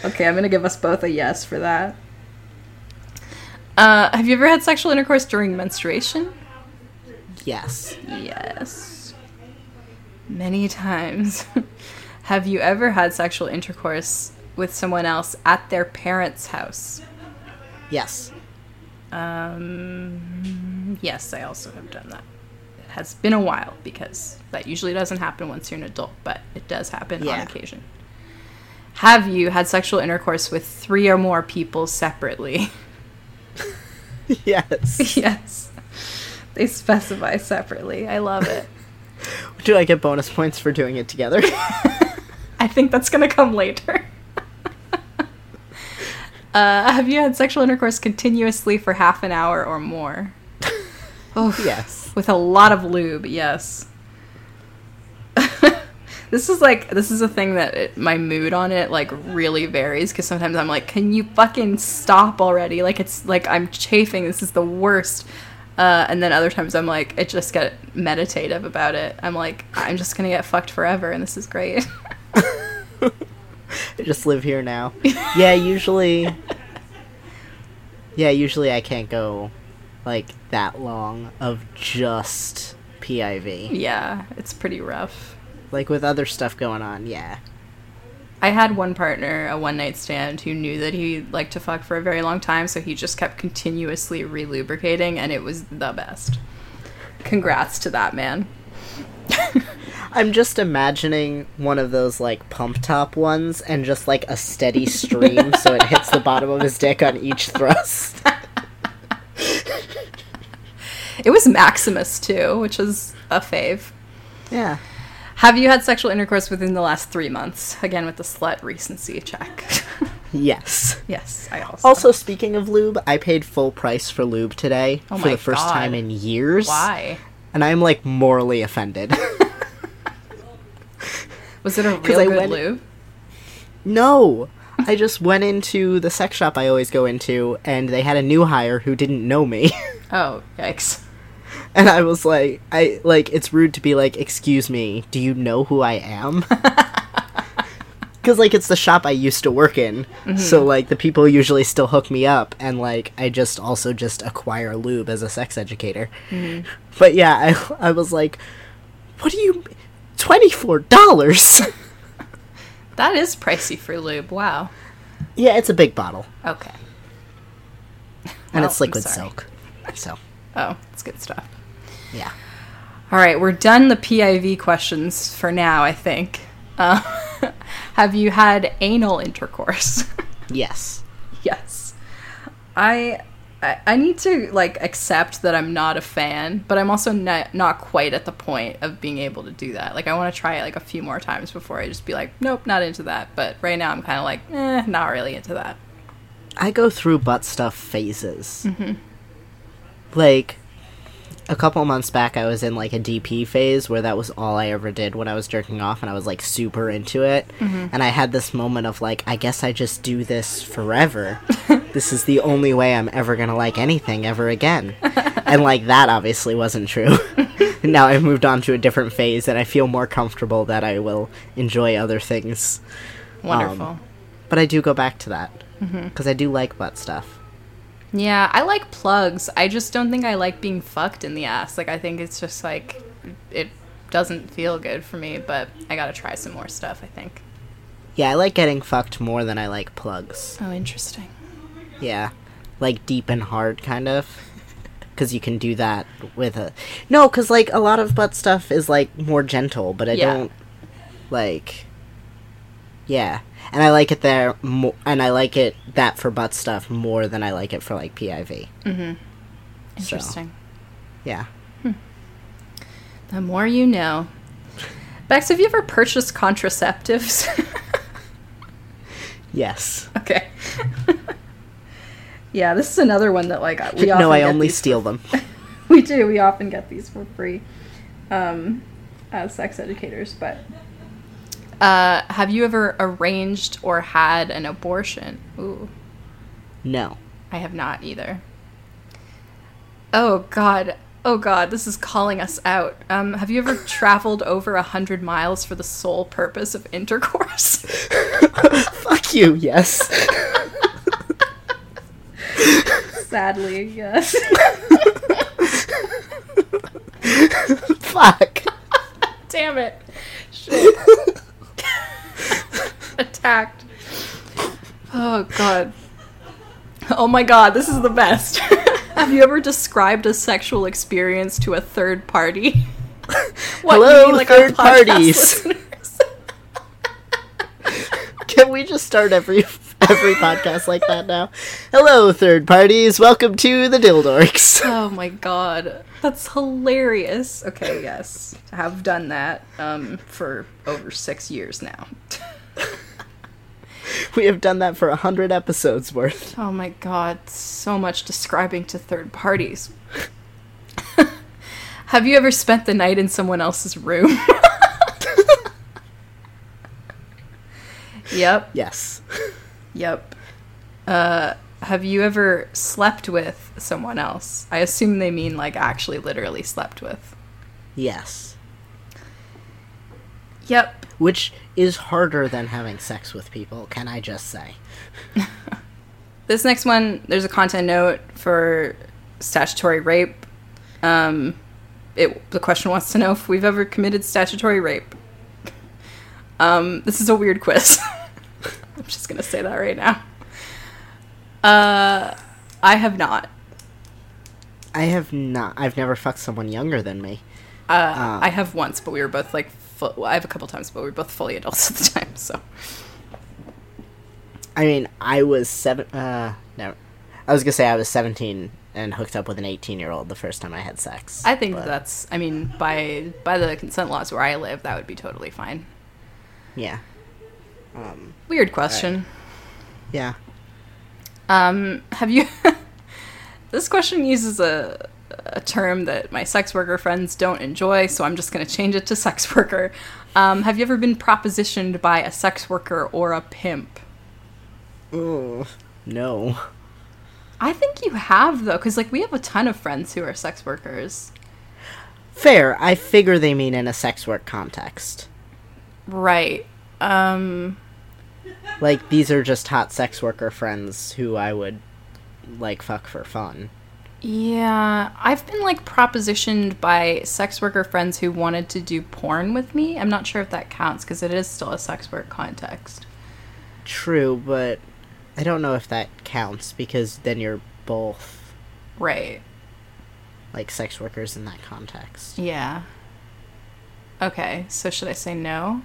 okay, I'm gonna give us both a yes for that. Uh, have you ever had sexual intercourse during menstruation?
Yes.
Yes. Many times. have you ever had sexual intercourse with someone else at their parents' house?
Yes.
Um, yes, I also have done that. Has been a while because that usually doesn't happen once you're an adult, but it does happen on occasion. Have you had sexual intercourse with three or more people separately?
yes.
yes. They specify separately. I love it.
Do I get bonus points for doing it together?
I think that's going to come later. uh, have you had sexual intercourse continuously for half an hour or more? Oh,
yes.
with a lot of lube yes this is like this is a thing that it, my mood on it like really varies because sometimes i'm like can you fucking stop already like it's like i'm chafing this is the worst uh, and then other times i'm like it just get meditative about it i'm like i'm just gonna get fucked forever and this is great
I just live here now. Yeah, usually. Yeah, usually I can't go like that long of just PIV.
yeah it's pretty rough
Like with other stuff going on, yeah.
I had one partner, a one night stand, who knew that he liked to fuck for a very long time, so he just kept continuously relubricating, and it was the best. Congrats to that man.
I'm just imagining one of those like pump top ones and just like a steady stream so it hits the bottom of his dick on each thrust.
It was Maximus too, which is a fave.
Yeah.
Have you had sexual intercourse within the last three months? Again, with the slut recency check.
Yes.
yes, I also.
Also, speaking of lube, I paid full price for lube today
Oh
for the first
God.
time in years.
Why?
And I'm like morally offended.
Was it a real
I
good
went-
lube?
no. I just went into the sex shop I always go into, and they had a new hire who didn't know me.
Oh, yikes.
And I was like, I like it's rude to be like, "Excuse me, do you know who I am?" Because like it's the shop I used to work in, mm-hmm. so like the people usually still hook me up, and like I just also just acquire lube as a sex educator. Mm-hmm. But yeah, I I was like, "What do you, twenty four dollars?"
That is pricey for lube. Wow.
yeah, it's a big bottle,
Okay.
and
Well,
it's liquid silk. So
Oh, it's good stuff.
Yeah,
All right, we're done the PIV questions for now, I think. Uh, have you had anal intercourse?
yes,
yes. I, I I need to like accept that I'm not a fan, but I'm also not not quite at the point of being able to do that. Like I want to try it like a few more times before I just be like, nope, not into that. But right now I'm kind of like, eh, not really into that.
I go through butt stuff phases. Like a couple months back, I was in like a DP phase where that was all I ever did when I was jerking off, and I was like super into it. Mm-hmm. And I had this moment of like, I guess I just do this forever. this is the only way I'm ever gonna like anything ever again. and like that obviously wasn't true. now I've moved on to a different phase, and I feel more comfortable that I will enjoy other things.
Wonderful.
Um, but I do go back to that mm-hmm. because I do like butt stuff.
Yeah, I like plugs. I just don't think I like being fucked in the ass. Like I think it's just like it doesn't feel good for me, but I got to try some more stuff, I think.
Yeah, I like getting fucked more than I like plugs.
Oh, interesting.
Yeah. Like deep and hard, kind of. Because you can do that with a. No, because, like, a lot of butt stuff is, like, more gentle, but I
Yeah.
don't. Like. Yeah. And I like it there, mo- and I like it that for butt stuff more than I like it for, like, PIV.
Interesting.
Yeah.
The more you know. Bex, have you ever purchased contraceptives?
Yes.
okay. yeah, this is another one that like we often
no, I only steal them.
we do. We often get these for free um, as sex educators. But uh, have you ever arranged or had an abortion? Ooh,
No.
I have not either. Oh God. Oh God, this is calling us out. Um, have you ever traveled over a hundred miles for the sole purpose of intercourse?
Fuck you, yes.
Sadly, yes.
Fuck.
Damn it. Shit. Attacked. Oh god. Oh my god, this is the best. Have you ever described a sexual experience to a third party? What,
Hello,
our
third parties. Can we just start every every podcast like that now? Hello, third parties. Welcome to the Dildorks.
oh my god. That's hilarious. Okay, yes. I have done that um, for over six years now.
We have done that for a hundred episodes worth.
Oh my god, so much describing to third parties. Have you ever spent the night in someone else's room? yep,
Yes.
yep. Uh, have you ever slept with someone else? I assume they mean like actually literally slept with.
Yes.
Yep.
Which is harder than having sex with people, can I just say?
This next one, there's a content note for statutory rape. Um, it the question wants to know if we've ever committed statutory rape. Um, this is a weird quiz. I'm just gonna say that right now. Uh, I have not.
I have not. I've never fucked someone younger than me.
Uh, I have once, but we were both like. Fu- well, I have a couple times, but we were both fully adults at the time. So
I mean, I was seven. Uh, no. I was gonna say I was 17 and hooked up with an 18 year old the first time I had sex.
I think
but,
that's. I mean, by by the consent laws where I live, that would be totally fine.
yeah. Um,
Weird question.
yeah.
Um, have you? this question uses a a term that my sex worker friends don't enjoy, so I'm just going to change it to sex worker. Um, have you ever been propositioned by a sex worker or a pimp?
Ooh, no.
I think you have though, because like we have a ton of friends who are sex workers.
Fair. I figure they mean in a sex work context.
Right. Um.
Like these are just hot sex worker friends who I would like fuck for fun.
Yeah, I've been like propositioned by sex worker friends who wanted to do porn with me. I'm not sure if that counts because it is still a sex work context.
True, but I don't know if that counts because then you're both
Right.
like sex workers in that context.
Yeah. Okay, so should I say no?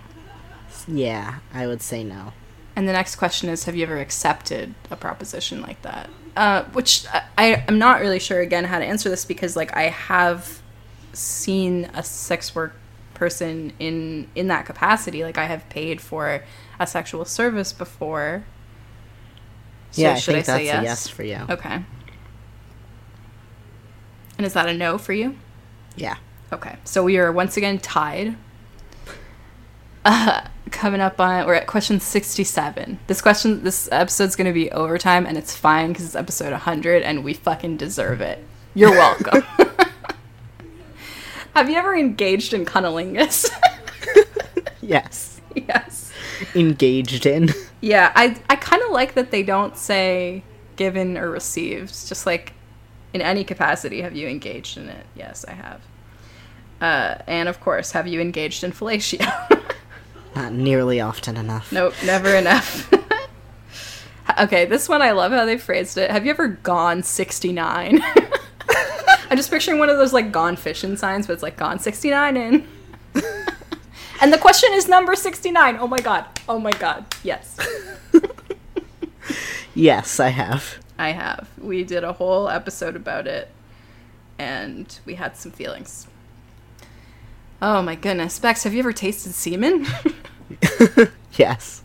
Yeah, I would say no.
And the next question is Have you ever accepted a proposition like that? Uh, which I, I'm not really sure again how to answer this because, like, I have seen a sex work person in in that capacity. Like, I have paid for a sexual service before. So
yeah, I
should I say yes?
yes for you.
Okay. And is that a no for you?
Yeah.
Okay, so we are once again tied. Uh, coming up on, we're at question 67. This question, this episode's gonna be overtime, and it's fine because it's episode 100 and we fucking deserve it. You're welcome. Have you ever engaged in cunnilingus?
Yes.
yes.
Engaged in.
Yeah, I, I kind of like that they don't say given or received. Just like in any capacity, have you engaged in it? Yes, I have. Uh, and of course, have you engaged in fellatio?
Not nearly often enough.
Nope, never enough. okay, this one I love how they phrased it. Have you ever gone 69? I'm just picturing one of those like gone fishing signs, but it's like gone 69 in. and the question is number 69. Oh my god. Oh my god. Yes.
Yes, I have.
I have. We did a whole episode about it and we had some feelings. Oh my goodness. Bex, have you ever tasted semen?
Yes.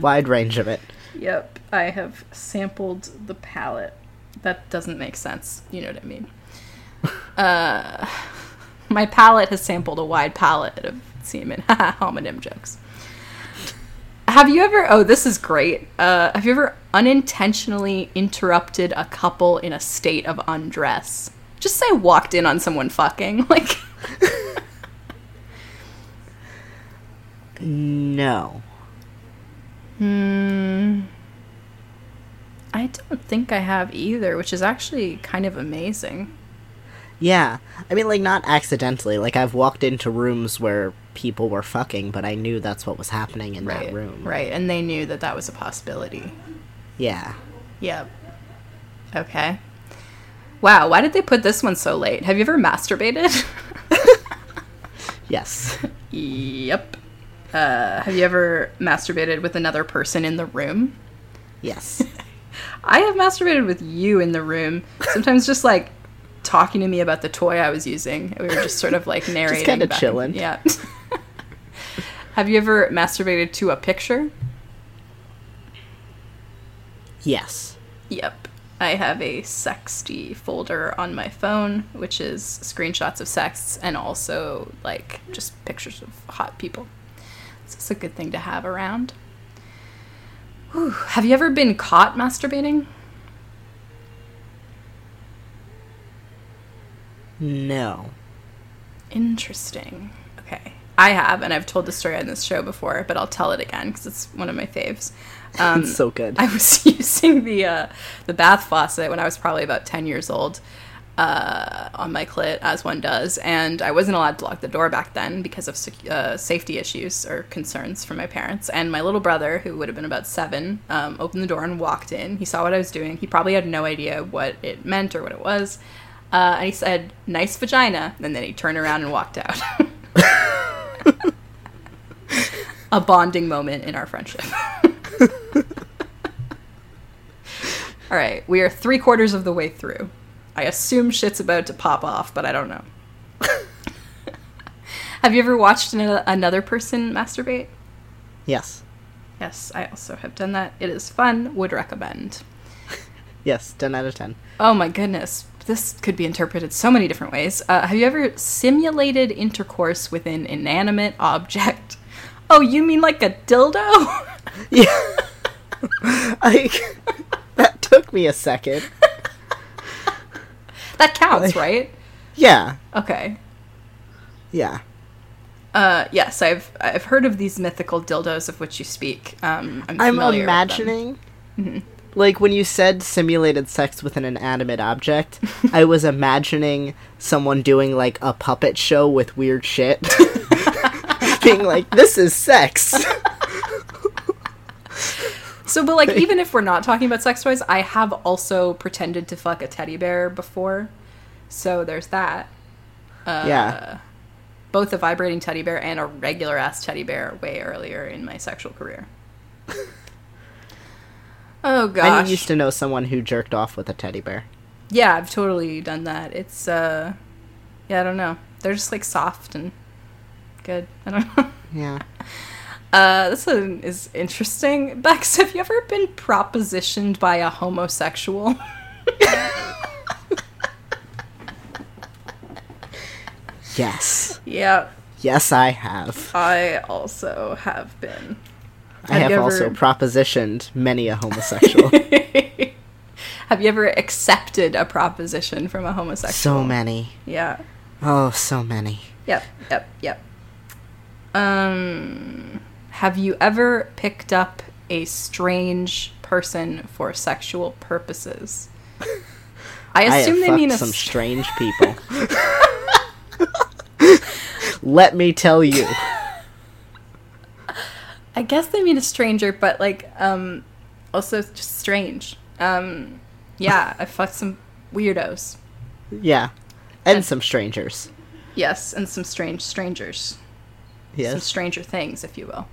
Wide range of it.
Yep, I have sampled the palette. That doesn't make sense. You know what I mean. Uh, my palate has sampled a wide palette of semen. Homonym jokes. Have you ever? Oh, this is great. Uh, have you ever unintentionally interrupted a couple in a state of undress? Just say walked in on someone fucking. Like,
No.
hmm. I don't think I have either, which is actually kind of amazing.
Yeah. I mean, like, not accidentally. Like, I've walked into rooms where people were fucking, but I knew that's what was happening in
right
that room.
right and they knew that that was a possibility
Yeah.
yep okay wow why did they put this one so late have you ever masturbated
Yes.
yep uh, have you ever masturbated with another person in the room
yes.
i have masturbated with you in the room sometimes just like talking to me about the toy i was using we were just sort of like narrating
just
back and-
chilling.
yeah have you ever masturbated to a picture
Yes.
Yep. I have a sexty folder on my phone, which is screenshots of sex and also like just pictures of hot people. It's a good thing to have around. Whew. Have you ever been caught masturbating?
No.
Interesting. Okay. I have, and I've told the story on this show before, but I'll tell it again because it's one of my faves. Um,
it's so good.
I was using the uh, the bath faucet when I was probably about ten years old uh, on my clit, as one does, and I wasn't allowed to lock the door back then because of sec- uh, safety issues or concerns from my parents. And my little brother, who would have been about seven, um, opened the door and walked in. He saw what I was doing. He probably had no idea what it meant or what it was, uh, and he said, "Nice vagina," and then he turned around and walked out. A bonding moment in our friendship. All right, we are three quarters of the way through. I assume shit's about to pop off, but I don't know. have you ever watched an- another person masturbate?
Yes.
Yes, I also have done that. It is fun. Would recommend.
Yes, 10 out of 10.
Oh my goodness. This could be interpreted so many different ways. Uh, have you ever simulated intercourse with an inanimate object? Oh, you mean like a dildo?
Yeah. like, that took me a second.
That counts, right?
Yeah.
Okay.
Yeah.
Uh, yes, I've I've heard of these mythical dildos of which you speak. Um, I'm,
I'm
familiar with them.
imagining. Like when you said simulated sex with an inanimate object, I was imagining someone doing like a puppet show with weird shit. Being like, this is sex.
So, but like, even if we're not talking about sex toys, I have also pretended to fuck a teddy bear before. So there's that. Uh,
yeah.
Both a vibrating teddy bear and a regular ass teddy bear way earlier in my sexual career. oh gosh.
I used to know someone who jerked off with a teddy bear.
Yeah, I've totally done that. It's uh yeah, I don't know. They're just like soft and good. I don't know.
Yeah.
Uh this one is interesting. Bex, have you ever been propositioned by a homosexual?
Yes.
yeah,
Yes, I have.
I also have been.
I
Have
have
you
also propositioned many a homosexual.
have you ever accepted a proposition from a homosexual?
so many.
Yeah.
Oh, so many.
Yep, yep, yep. Um, have you ever picked up a strange person for sexual purposes? I
I
assume
have
they mean a
some
s-
strange people. Let me tell you.
I guess they mean a stranger, but like, um, also just strange. Um, yeah, I fucked some weirdos.
Yeah. And some strangers.
Yes, and some strange strangers. Yeah. Some
Yes.
stranger things, if you will.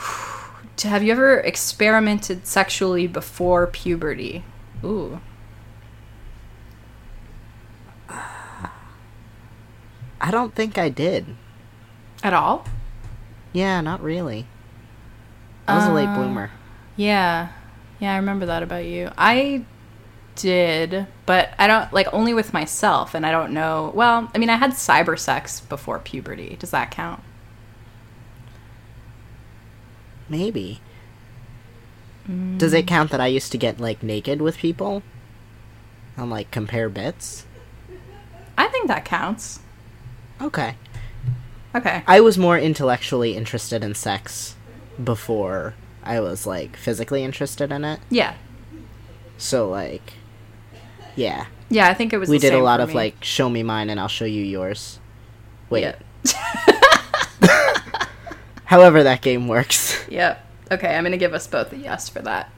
Have you ever experimented sexually before puberty? Ooh.
I don't think I did.
At all?
Yeah, not really. I was a late
Uh,
bloomer.
Yeah. Yeah, I remember that about you. I did, but I don't like only with myself and I don't know. Well, I mean, I had cyber sex before puberty. Does that count?
Maybe. Does it count that I used to get like naked with people? And like compare bits?
I think that counts.
Okay.
Okay.
I was more intellectually interested in sex before I was like physically interested in it.
Yeah.
So like yeah.
Yeah, I think it was
we did a lot of
me.
like show me mine and I'll show you yours. Wait.
Yeah.
However that game works.
Yep. Okay, I'm gonna give us both a yes for that.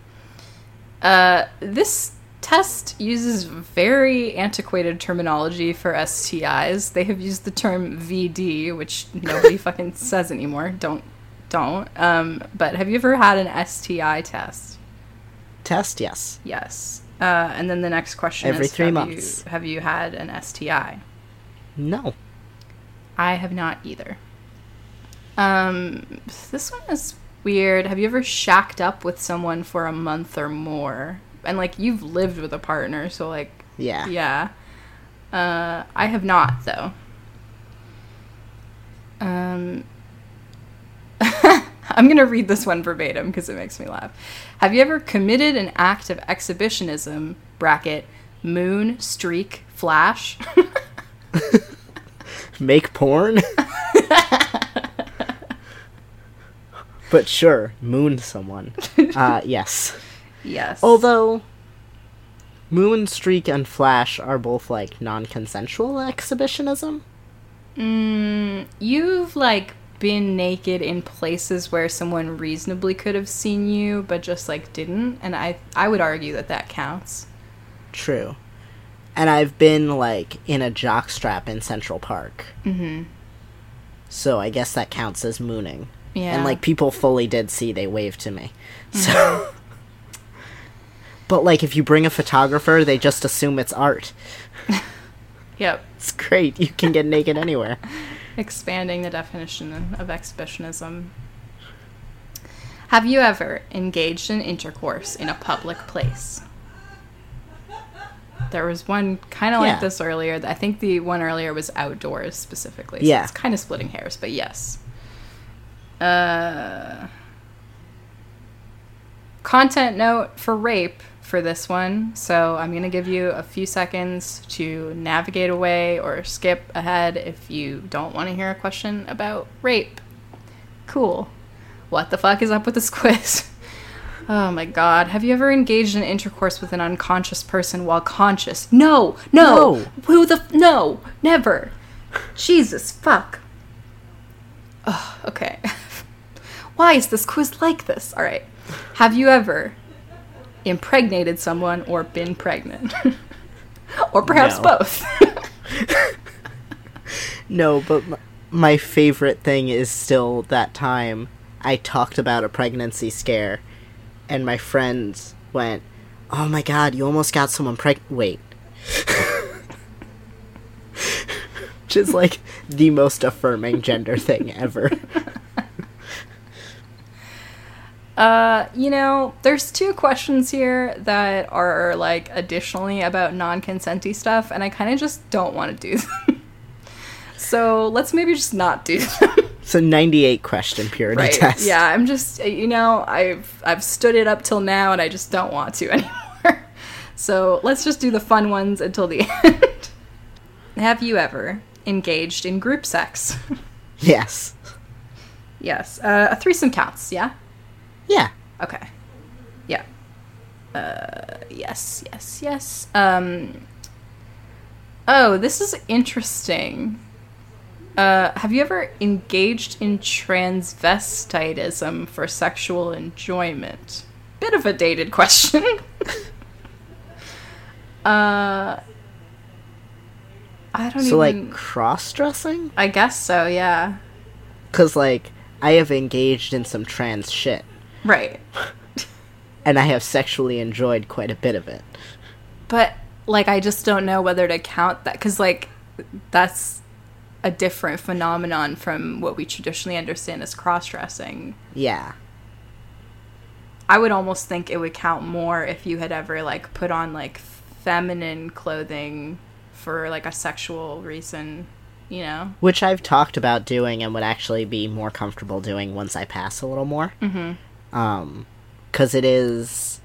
Uh, this test uses very antiquated terminology for STIs. They have used the term VD, which nobody fucking says anymore. Don't, don't. Um, but have you ever had an STI test?
Test, yes.
Yes. Uh, and then the next question
Every
is:
three
have
months.
You, have you had an STI?
No.
I have not either. Um, this one is weird. Have you ever shacked up with someone for a month or more? And like you've lived with a partner, so like
Yeah.
yeah. Uh, I have not though. Um, I'm gonna read this one verbatim because it makes me laugh. Have you ever committed an act of exhibitionism? Bracket moon streak flash.
Make porn? but sure, moon someone. Uh yes.
yes.
Although Moonstreak and Flash are both like non-consensual exhibitionism.
Mm, you've like been naked in places where someone reasonably could have seen you, but just like didn't, and I I would argue that that counts.
True. And I've been like in a jockstrap in Central Park.
Mm-hmm.
So I guess that counts as mooning.
Yeah.
And like people fully did see they waved to me. Mm-hmm. So But like if you bring a photographer, they just assume it's art.
Yep.
It's great. You can get naked anywhere.
Expanding the definition of exhibitionism. Have you ever engaged in intercourse in a public place? There was one kind of
Yeah.
like this earlier. I think the one earlier was outdoors specifically. So
Yeah.
It's kind of splitting hairs, but yes. Uh, content note for rape for this one. So I'm going to give you a few seconds to navigate away or skip ahead if you don't want to hear a question about rape. Cool. What the fuck is up with this quiz? Oh my god. Have you ever engaged in intercourse with an unconscious person while conscious? No! No!
No.
Who the. F- no! Never! Jesus, fuck. Ugh, okay. Why is this quiz like this? Alright. Have you ever impregnated someone or been pregnant? or perhaps
No.
both?
No, but my favorite thing is still that time I talked about a pregnancy scare, and my friends went, "Oh my god, you almost got someone pregnant. Wait. Which is like the most affirming gender thing ever.
Uh, you know, there's two questions here that are like additionally about non-consenty stuff, and I kind of just don't want to do them. so let's maybe just not do them.
It's a 98 question purity
right?
test.
Yeah, I'm just uh, you know I've I've stood it up till now, and I just don't want to anymore. so let's just do the fun ones until the end. Have you ever engaged in group sex?
Yes.
yes, uh, a threesome counts. Yeah.
Yeah.
Okay. Yeah. Uh, yes, yes, yes. Um. Oh, this is interesting. Uh, have you ever engaged in transvestitism for sexual enjoyment? Bit of a dated question. uh, I don't
So
even.
like cross dressing?
I guess so. Yeah.
Cause like I have engaged in some trans shit,
Right.
and I have sexually enjoyed quite a bit of it.
But like I just don't know whether to count that cuz like that's a different phenomenon from what we traditionally understand as cross-dressing.
Yeah.
I would almost think it would count more if you had ever like put on like feminine clothing for like a sexual reason, you know.
Which I've talked about doing and would actually be more comfortable doing once I pass a little more. Mm-hmm. Um, because it is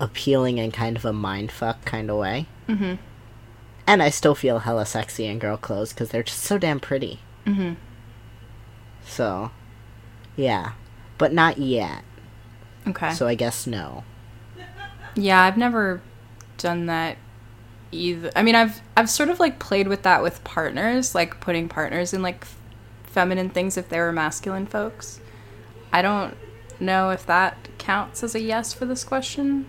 appealing in kind of a mindfuck kind of way. Mm-hmm. And I still feel hella sexy in girl clothes because they're just so damn pretty. Mm-hmm. So, yeah. But not yet.
Okay.
So I guess no.
Yeah, I've never done that either. I mean, I've I've sort of like played with that with partners, like putting partners in like f- feminine things if they were masculine folks. I don't know if that counts as a yes for this question.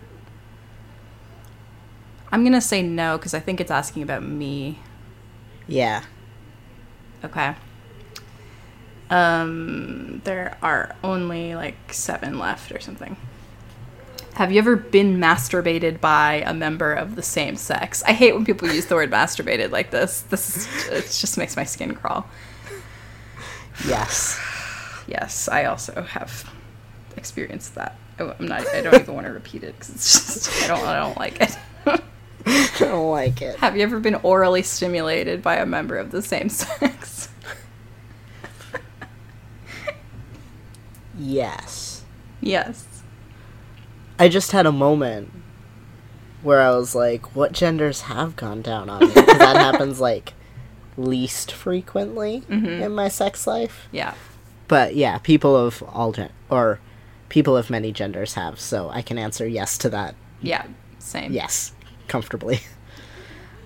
I'm gonna say no because I think it's asking about me.
Yeah.
Okay. Um, there are only like seven left or something. Have you ever been masturbated by a member of the same sex? I hate when people use the word masturbated like this. This is, it just makes my skin crawl.
Yes.
Yes, I also have experienced that. I- I'm not. I don't even want to repeat it because it's just. I don't. I don't like it.
I don't like it.
have you ever been orally stimulated by a member of the same sex?
Yes.
yes.
I just had a moment where I was like, what genders have gone down on me? 'Cause that happens like least frequently mm-hmm. in my sex life.
Yeah.
But yeah, people of all gen or people of many genders have, so I can answer yes to that.
Yeah. Same.
Yes, comfortably.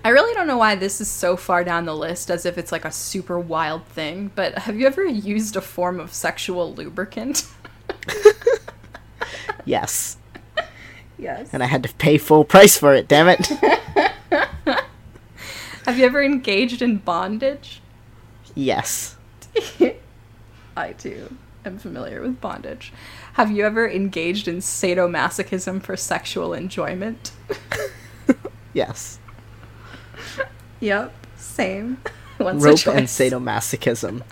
I really don't know why this is so far down the list as if it's like a super wild thing, but have you ever used a form of sexual lubricant?
yes.
Yes.
And I had to pay full price for it, damn it.
Have you ever engaged in bondage?
yes.
I too am familiar with bondage. Have you ever engaged in sadomasochism for sexual enjoyment?
Yes.
yep, same. Once
Rope and sadomasochism.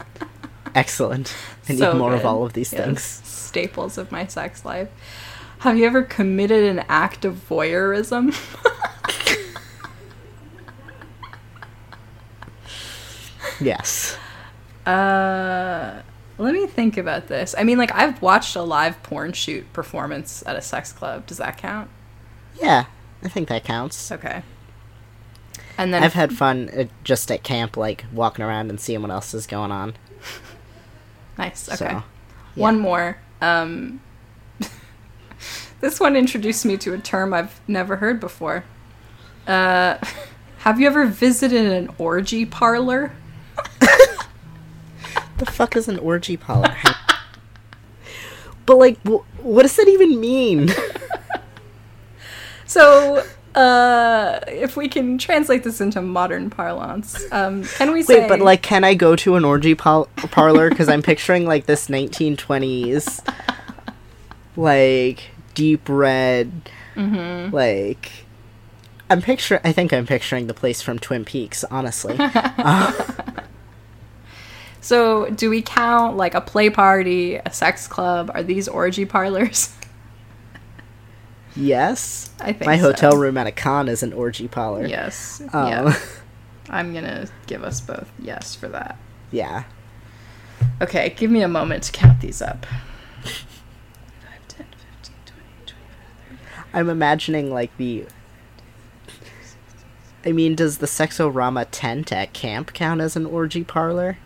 Excellent. I need
So
more of all of these
Yes,
things.
Staples of my sex life. Have you ever committed an act of voyeurism?
Yes.
Uh, let me think about this. I mean, like, I've watched a live porn shoot performance at a sex club. Does that count?
Yeah, I think that counts.
Okay. And then
I've had fun uh, just at camp, like walking around and seeing what else is going on.
nice. Okay.
So, yeah.
One more. Um, this one introduced me to a term I've never heard before. Uh, have you ever visited an orgy parlor?
The fuck is an orgy parlor? but like, wh- what does that even mean?
So, uh, if we can translate this into modern parlance, um, can we say?
Wait, but like, can I go to an orgy pal- parlor? Because I'm picturing like this 1920s, like deep red,
Mm-hmm.
like. I'm picture. I think I'm picturing the place from Twin Peaks. Honestly,
So, do we count like a play party, a sex club? Are these orgy parlors?
yes.
I think
My
so.
hotel room at a con is an orgy parlor.
Yes.
Um,
yeah. I'm gonna give us both yes for that.
yeah.
Okay, give me a moment to count these up. 5, 10, 15, 20, 25.
I'm imagining like the. I mean, does the Sexorama tent at camp count as an orgy parlor?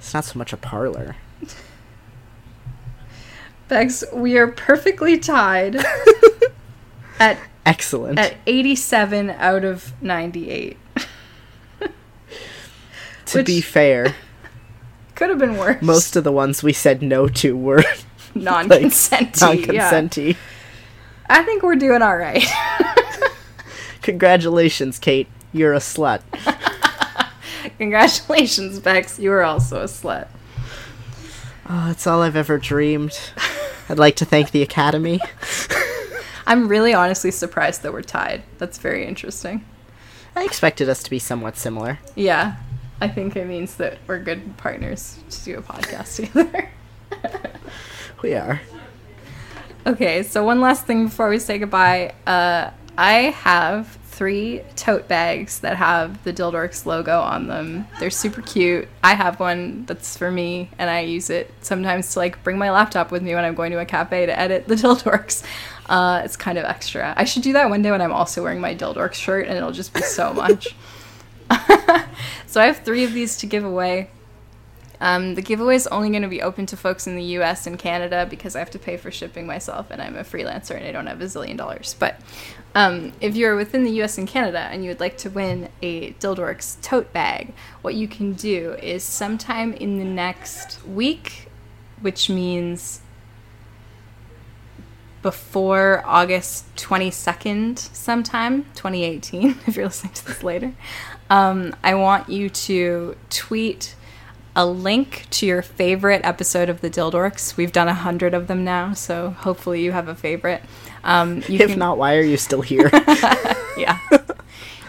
It's not so much a parlor.
Bex, we are perfectly tied at
Excellent.
at 87 out of 98.
to be fair,
Could have been worse.
most of the ones we said no to were
non-consenty.
non
yeah.
consenti
I think we're doing all right.
Congratulations, Kate. You're a slut.
Congratulations, Bex. You are also a slut.
Oh, that's all I've ever dreamed. I'd like to thank the Academy.
I'm really honestly surprised that we're tied. That's very interesting.
I expected us to be somewhat similar.
Yeah, I think it means that we're good partners to do a podcast together.
We are.
okay, so one last thing before we say goodbye. Uh, I have three tote bags that have the Dildorks logo on them. They're super cute. I have one that's for me, and I use it sometimes to like bring my laptop with me when I'm going to a cafe to edit the Dildorks. Uh, it's kind of extra. I should do that one day when I'm also wearing my Dildorks shirt, and it'll just be so much. so I have three of these to give away. Um, the giveaway is only going to be open to folks in the US and Canada because I have to pay for shipping myself and I'm a freelancer and I don't have a zillion dollars. But um, if you're within the US and Canada and you would like to win a Dildorks tote bag, what you can do is sometime in the next week, which means before August 22nd, sometime, 2018, if you're listening to this later, um, I want you to tweet a link to your favorite episode of the Dildorks. We've done a hundred of them now, so hopefully you have a favorite. Um, you
If
can-
not, why are you still here?
yeah.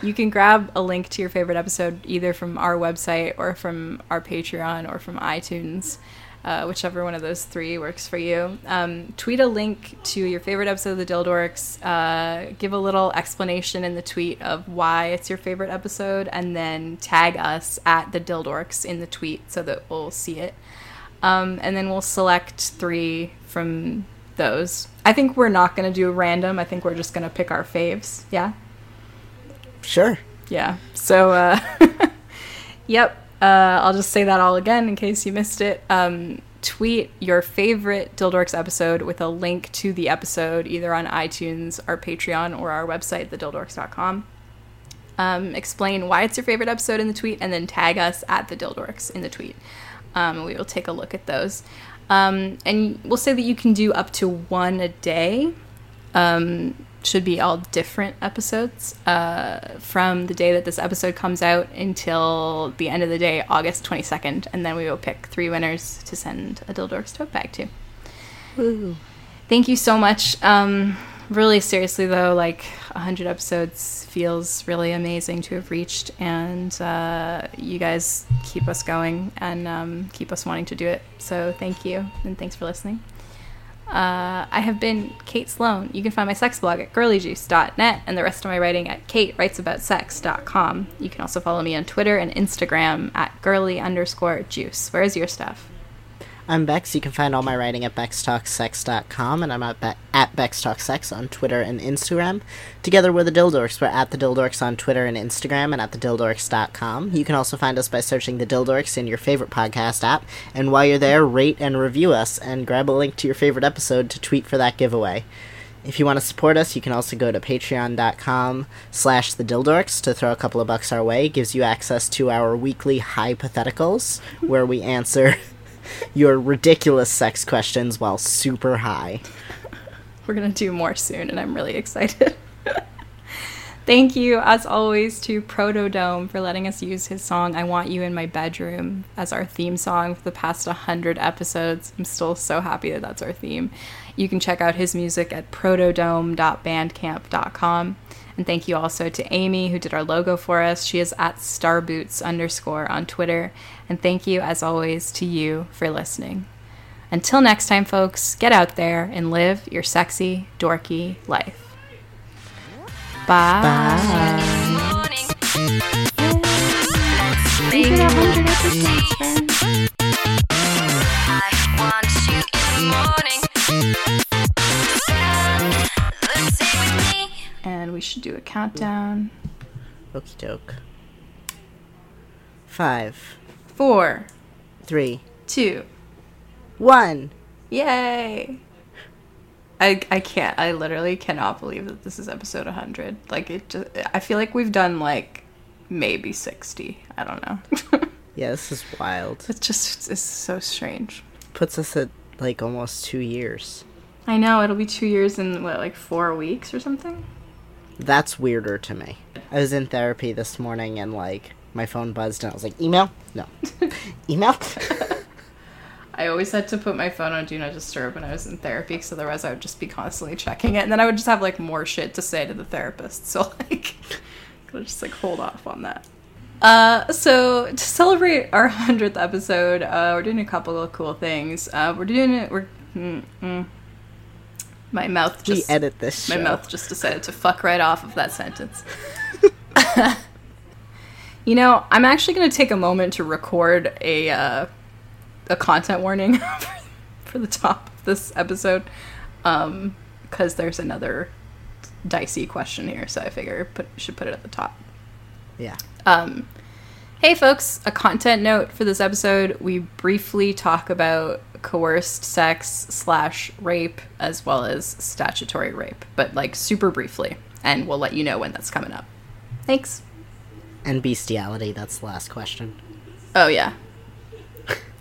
You can grab a link to your favorite episode either from our website or from our Patreon or from iTunes, uh, whichever one of those three works for you. Um, tweet a link to your favorite episode of the Dildorks. Uh, give a little explanation in the tweet of why it's your favorite episode, and then tag us at the Dildorks in the tweet so that we'll see it. Um, and then we'll select three from those. I think we're not going to do random. I think we're just going to pick our faves. Yeah.
sure.
Yeah. So, uh, yep. Uh, I'll just say that all again in case you missed it. Um, tweet your favorite Dildorks episode with a link to the episode either on iTunes, our Patreon, or our website, thedildorks.com. Um, explain why it's your favorite episode in the tweet, and then tag us at the Dildorks in the tweet. Um, we will take a look at those. Um, and we'll say that you can do up to one a day um, should be all different episodes uh, from the day that this episode comes out until the end of the day, August 22nd. And then we will pick three winners to send a Dildorks tote bag to.
Woo.
thank you so much. Um, really seriously though, like 100 episodes feels really amazing to have reached, and uh, you guys keep us going and um, keep us wanting to do it. So thank you, and thanks for listening. Uh, I have been Kate Sloan. You can find my sex blog at girlyjuice.net and the rest of my writing at katewritesaboutsex.com. You can also follow me on Twitter and Instagram at girly underscore juice. Where's your stuff?
I'm Bex. You can find all my writing at bextalksex.com, and I'm at, Be- at bextalksex on Twitter and Instagram. Together with the Dildorks, we're at the Dildorks on Twitter and Instagram, and at thedildorks.com. You can also find us by searching the Dildorks in your favorite podcast app, and while you're there, rate and review us, and grab a link to your favorite episode to tweet for that giveaway. If you want to support us, you can also go to patreon.com slash the Dildorks to throw a couple of bucks our way. It gives you access to our weekly hypotheticals, where we answer your ridiculous sex questions while super high.
We're going to do more soon, and I'm really excited. Thank you, as always, to Protodome for letting us use his song I Want You in My Bedroom as our theme song for the past 100 episodes. I'm still so happy that that's our theme. You can check out his music at protodome.bandcamp.com. And thank you also to Amy, who did our logo for us. She is at starboots underscore on Twitter. And thank you, as always, to you for listening. Until next time, folks, get out there and live your sexy, dorky life. Bye.
morning. Let's make it I want you in the morning.
And we should do a countdown.
Okie doke. Five,
Four,
three,
two,
one.
yay! I, I can't. I literally cannot believe that this is episode 100. Like, it just. I feel like we've done, like, maybe 60. I don't know.
Yeah, this is wild.
it's just. It's so strange.
Puts us at like almost two years.
I know. It'll be two years in, what, like four weeks or something?
That's weirder to me. I was in therapy this morning and like my phone buzzed and I was like, email? No. email?
I always had to put my phone on Do Not Disturb when I was in therapy because otherwise I would just be constantly checking it. And then I would just have like more shit to say to the therapist. So like, gotta just like hold off on that. Uh, so to celebrate our 100th episode, uh, we're doing a couple of cool things. Uh, we're doing it, we're, mm, mm. My mouth
we
just,
edit this
my mouth just decided to fuck right off of that sentence. you know, I'm actually going to take a moment to record a uh, a content warning for the top of this episode um because there's another dicey question here, so I figure put should put it at the top.
Yeah.
Um, hey, folks, a content note for this episode. We briefly talk about coerced sex slash rape as well as statutory rape, but like super briefly, and we'll let you know when that's coming up. Thanks.
And bestiality, that's the last question.
Oh, yeah.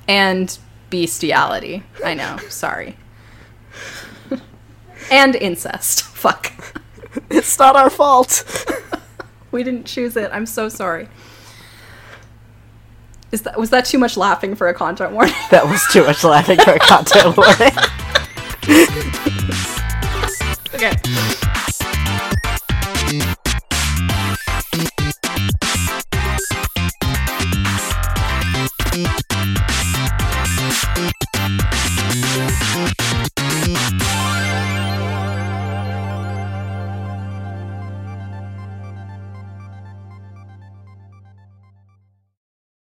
And bestiality. I know. Sorry. and incest. Fuck.
It's not our fault.
We didn't choose it. I'm so sorry. Is that was that too much laughing for a content warning?
That was too much laughing for a content warning. okay.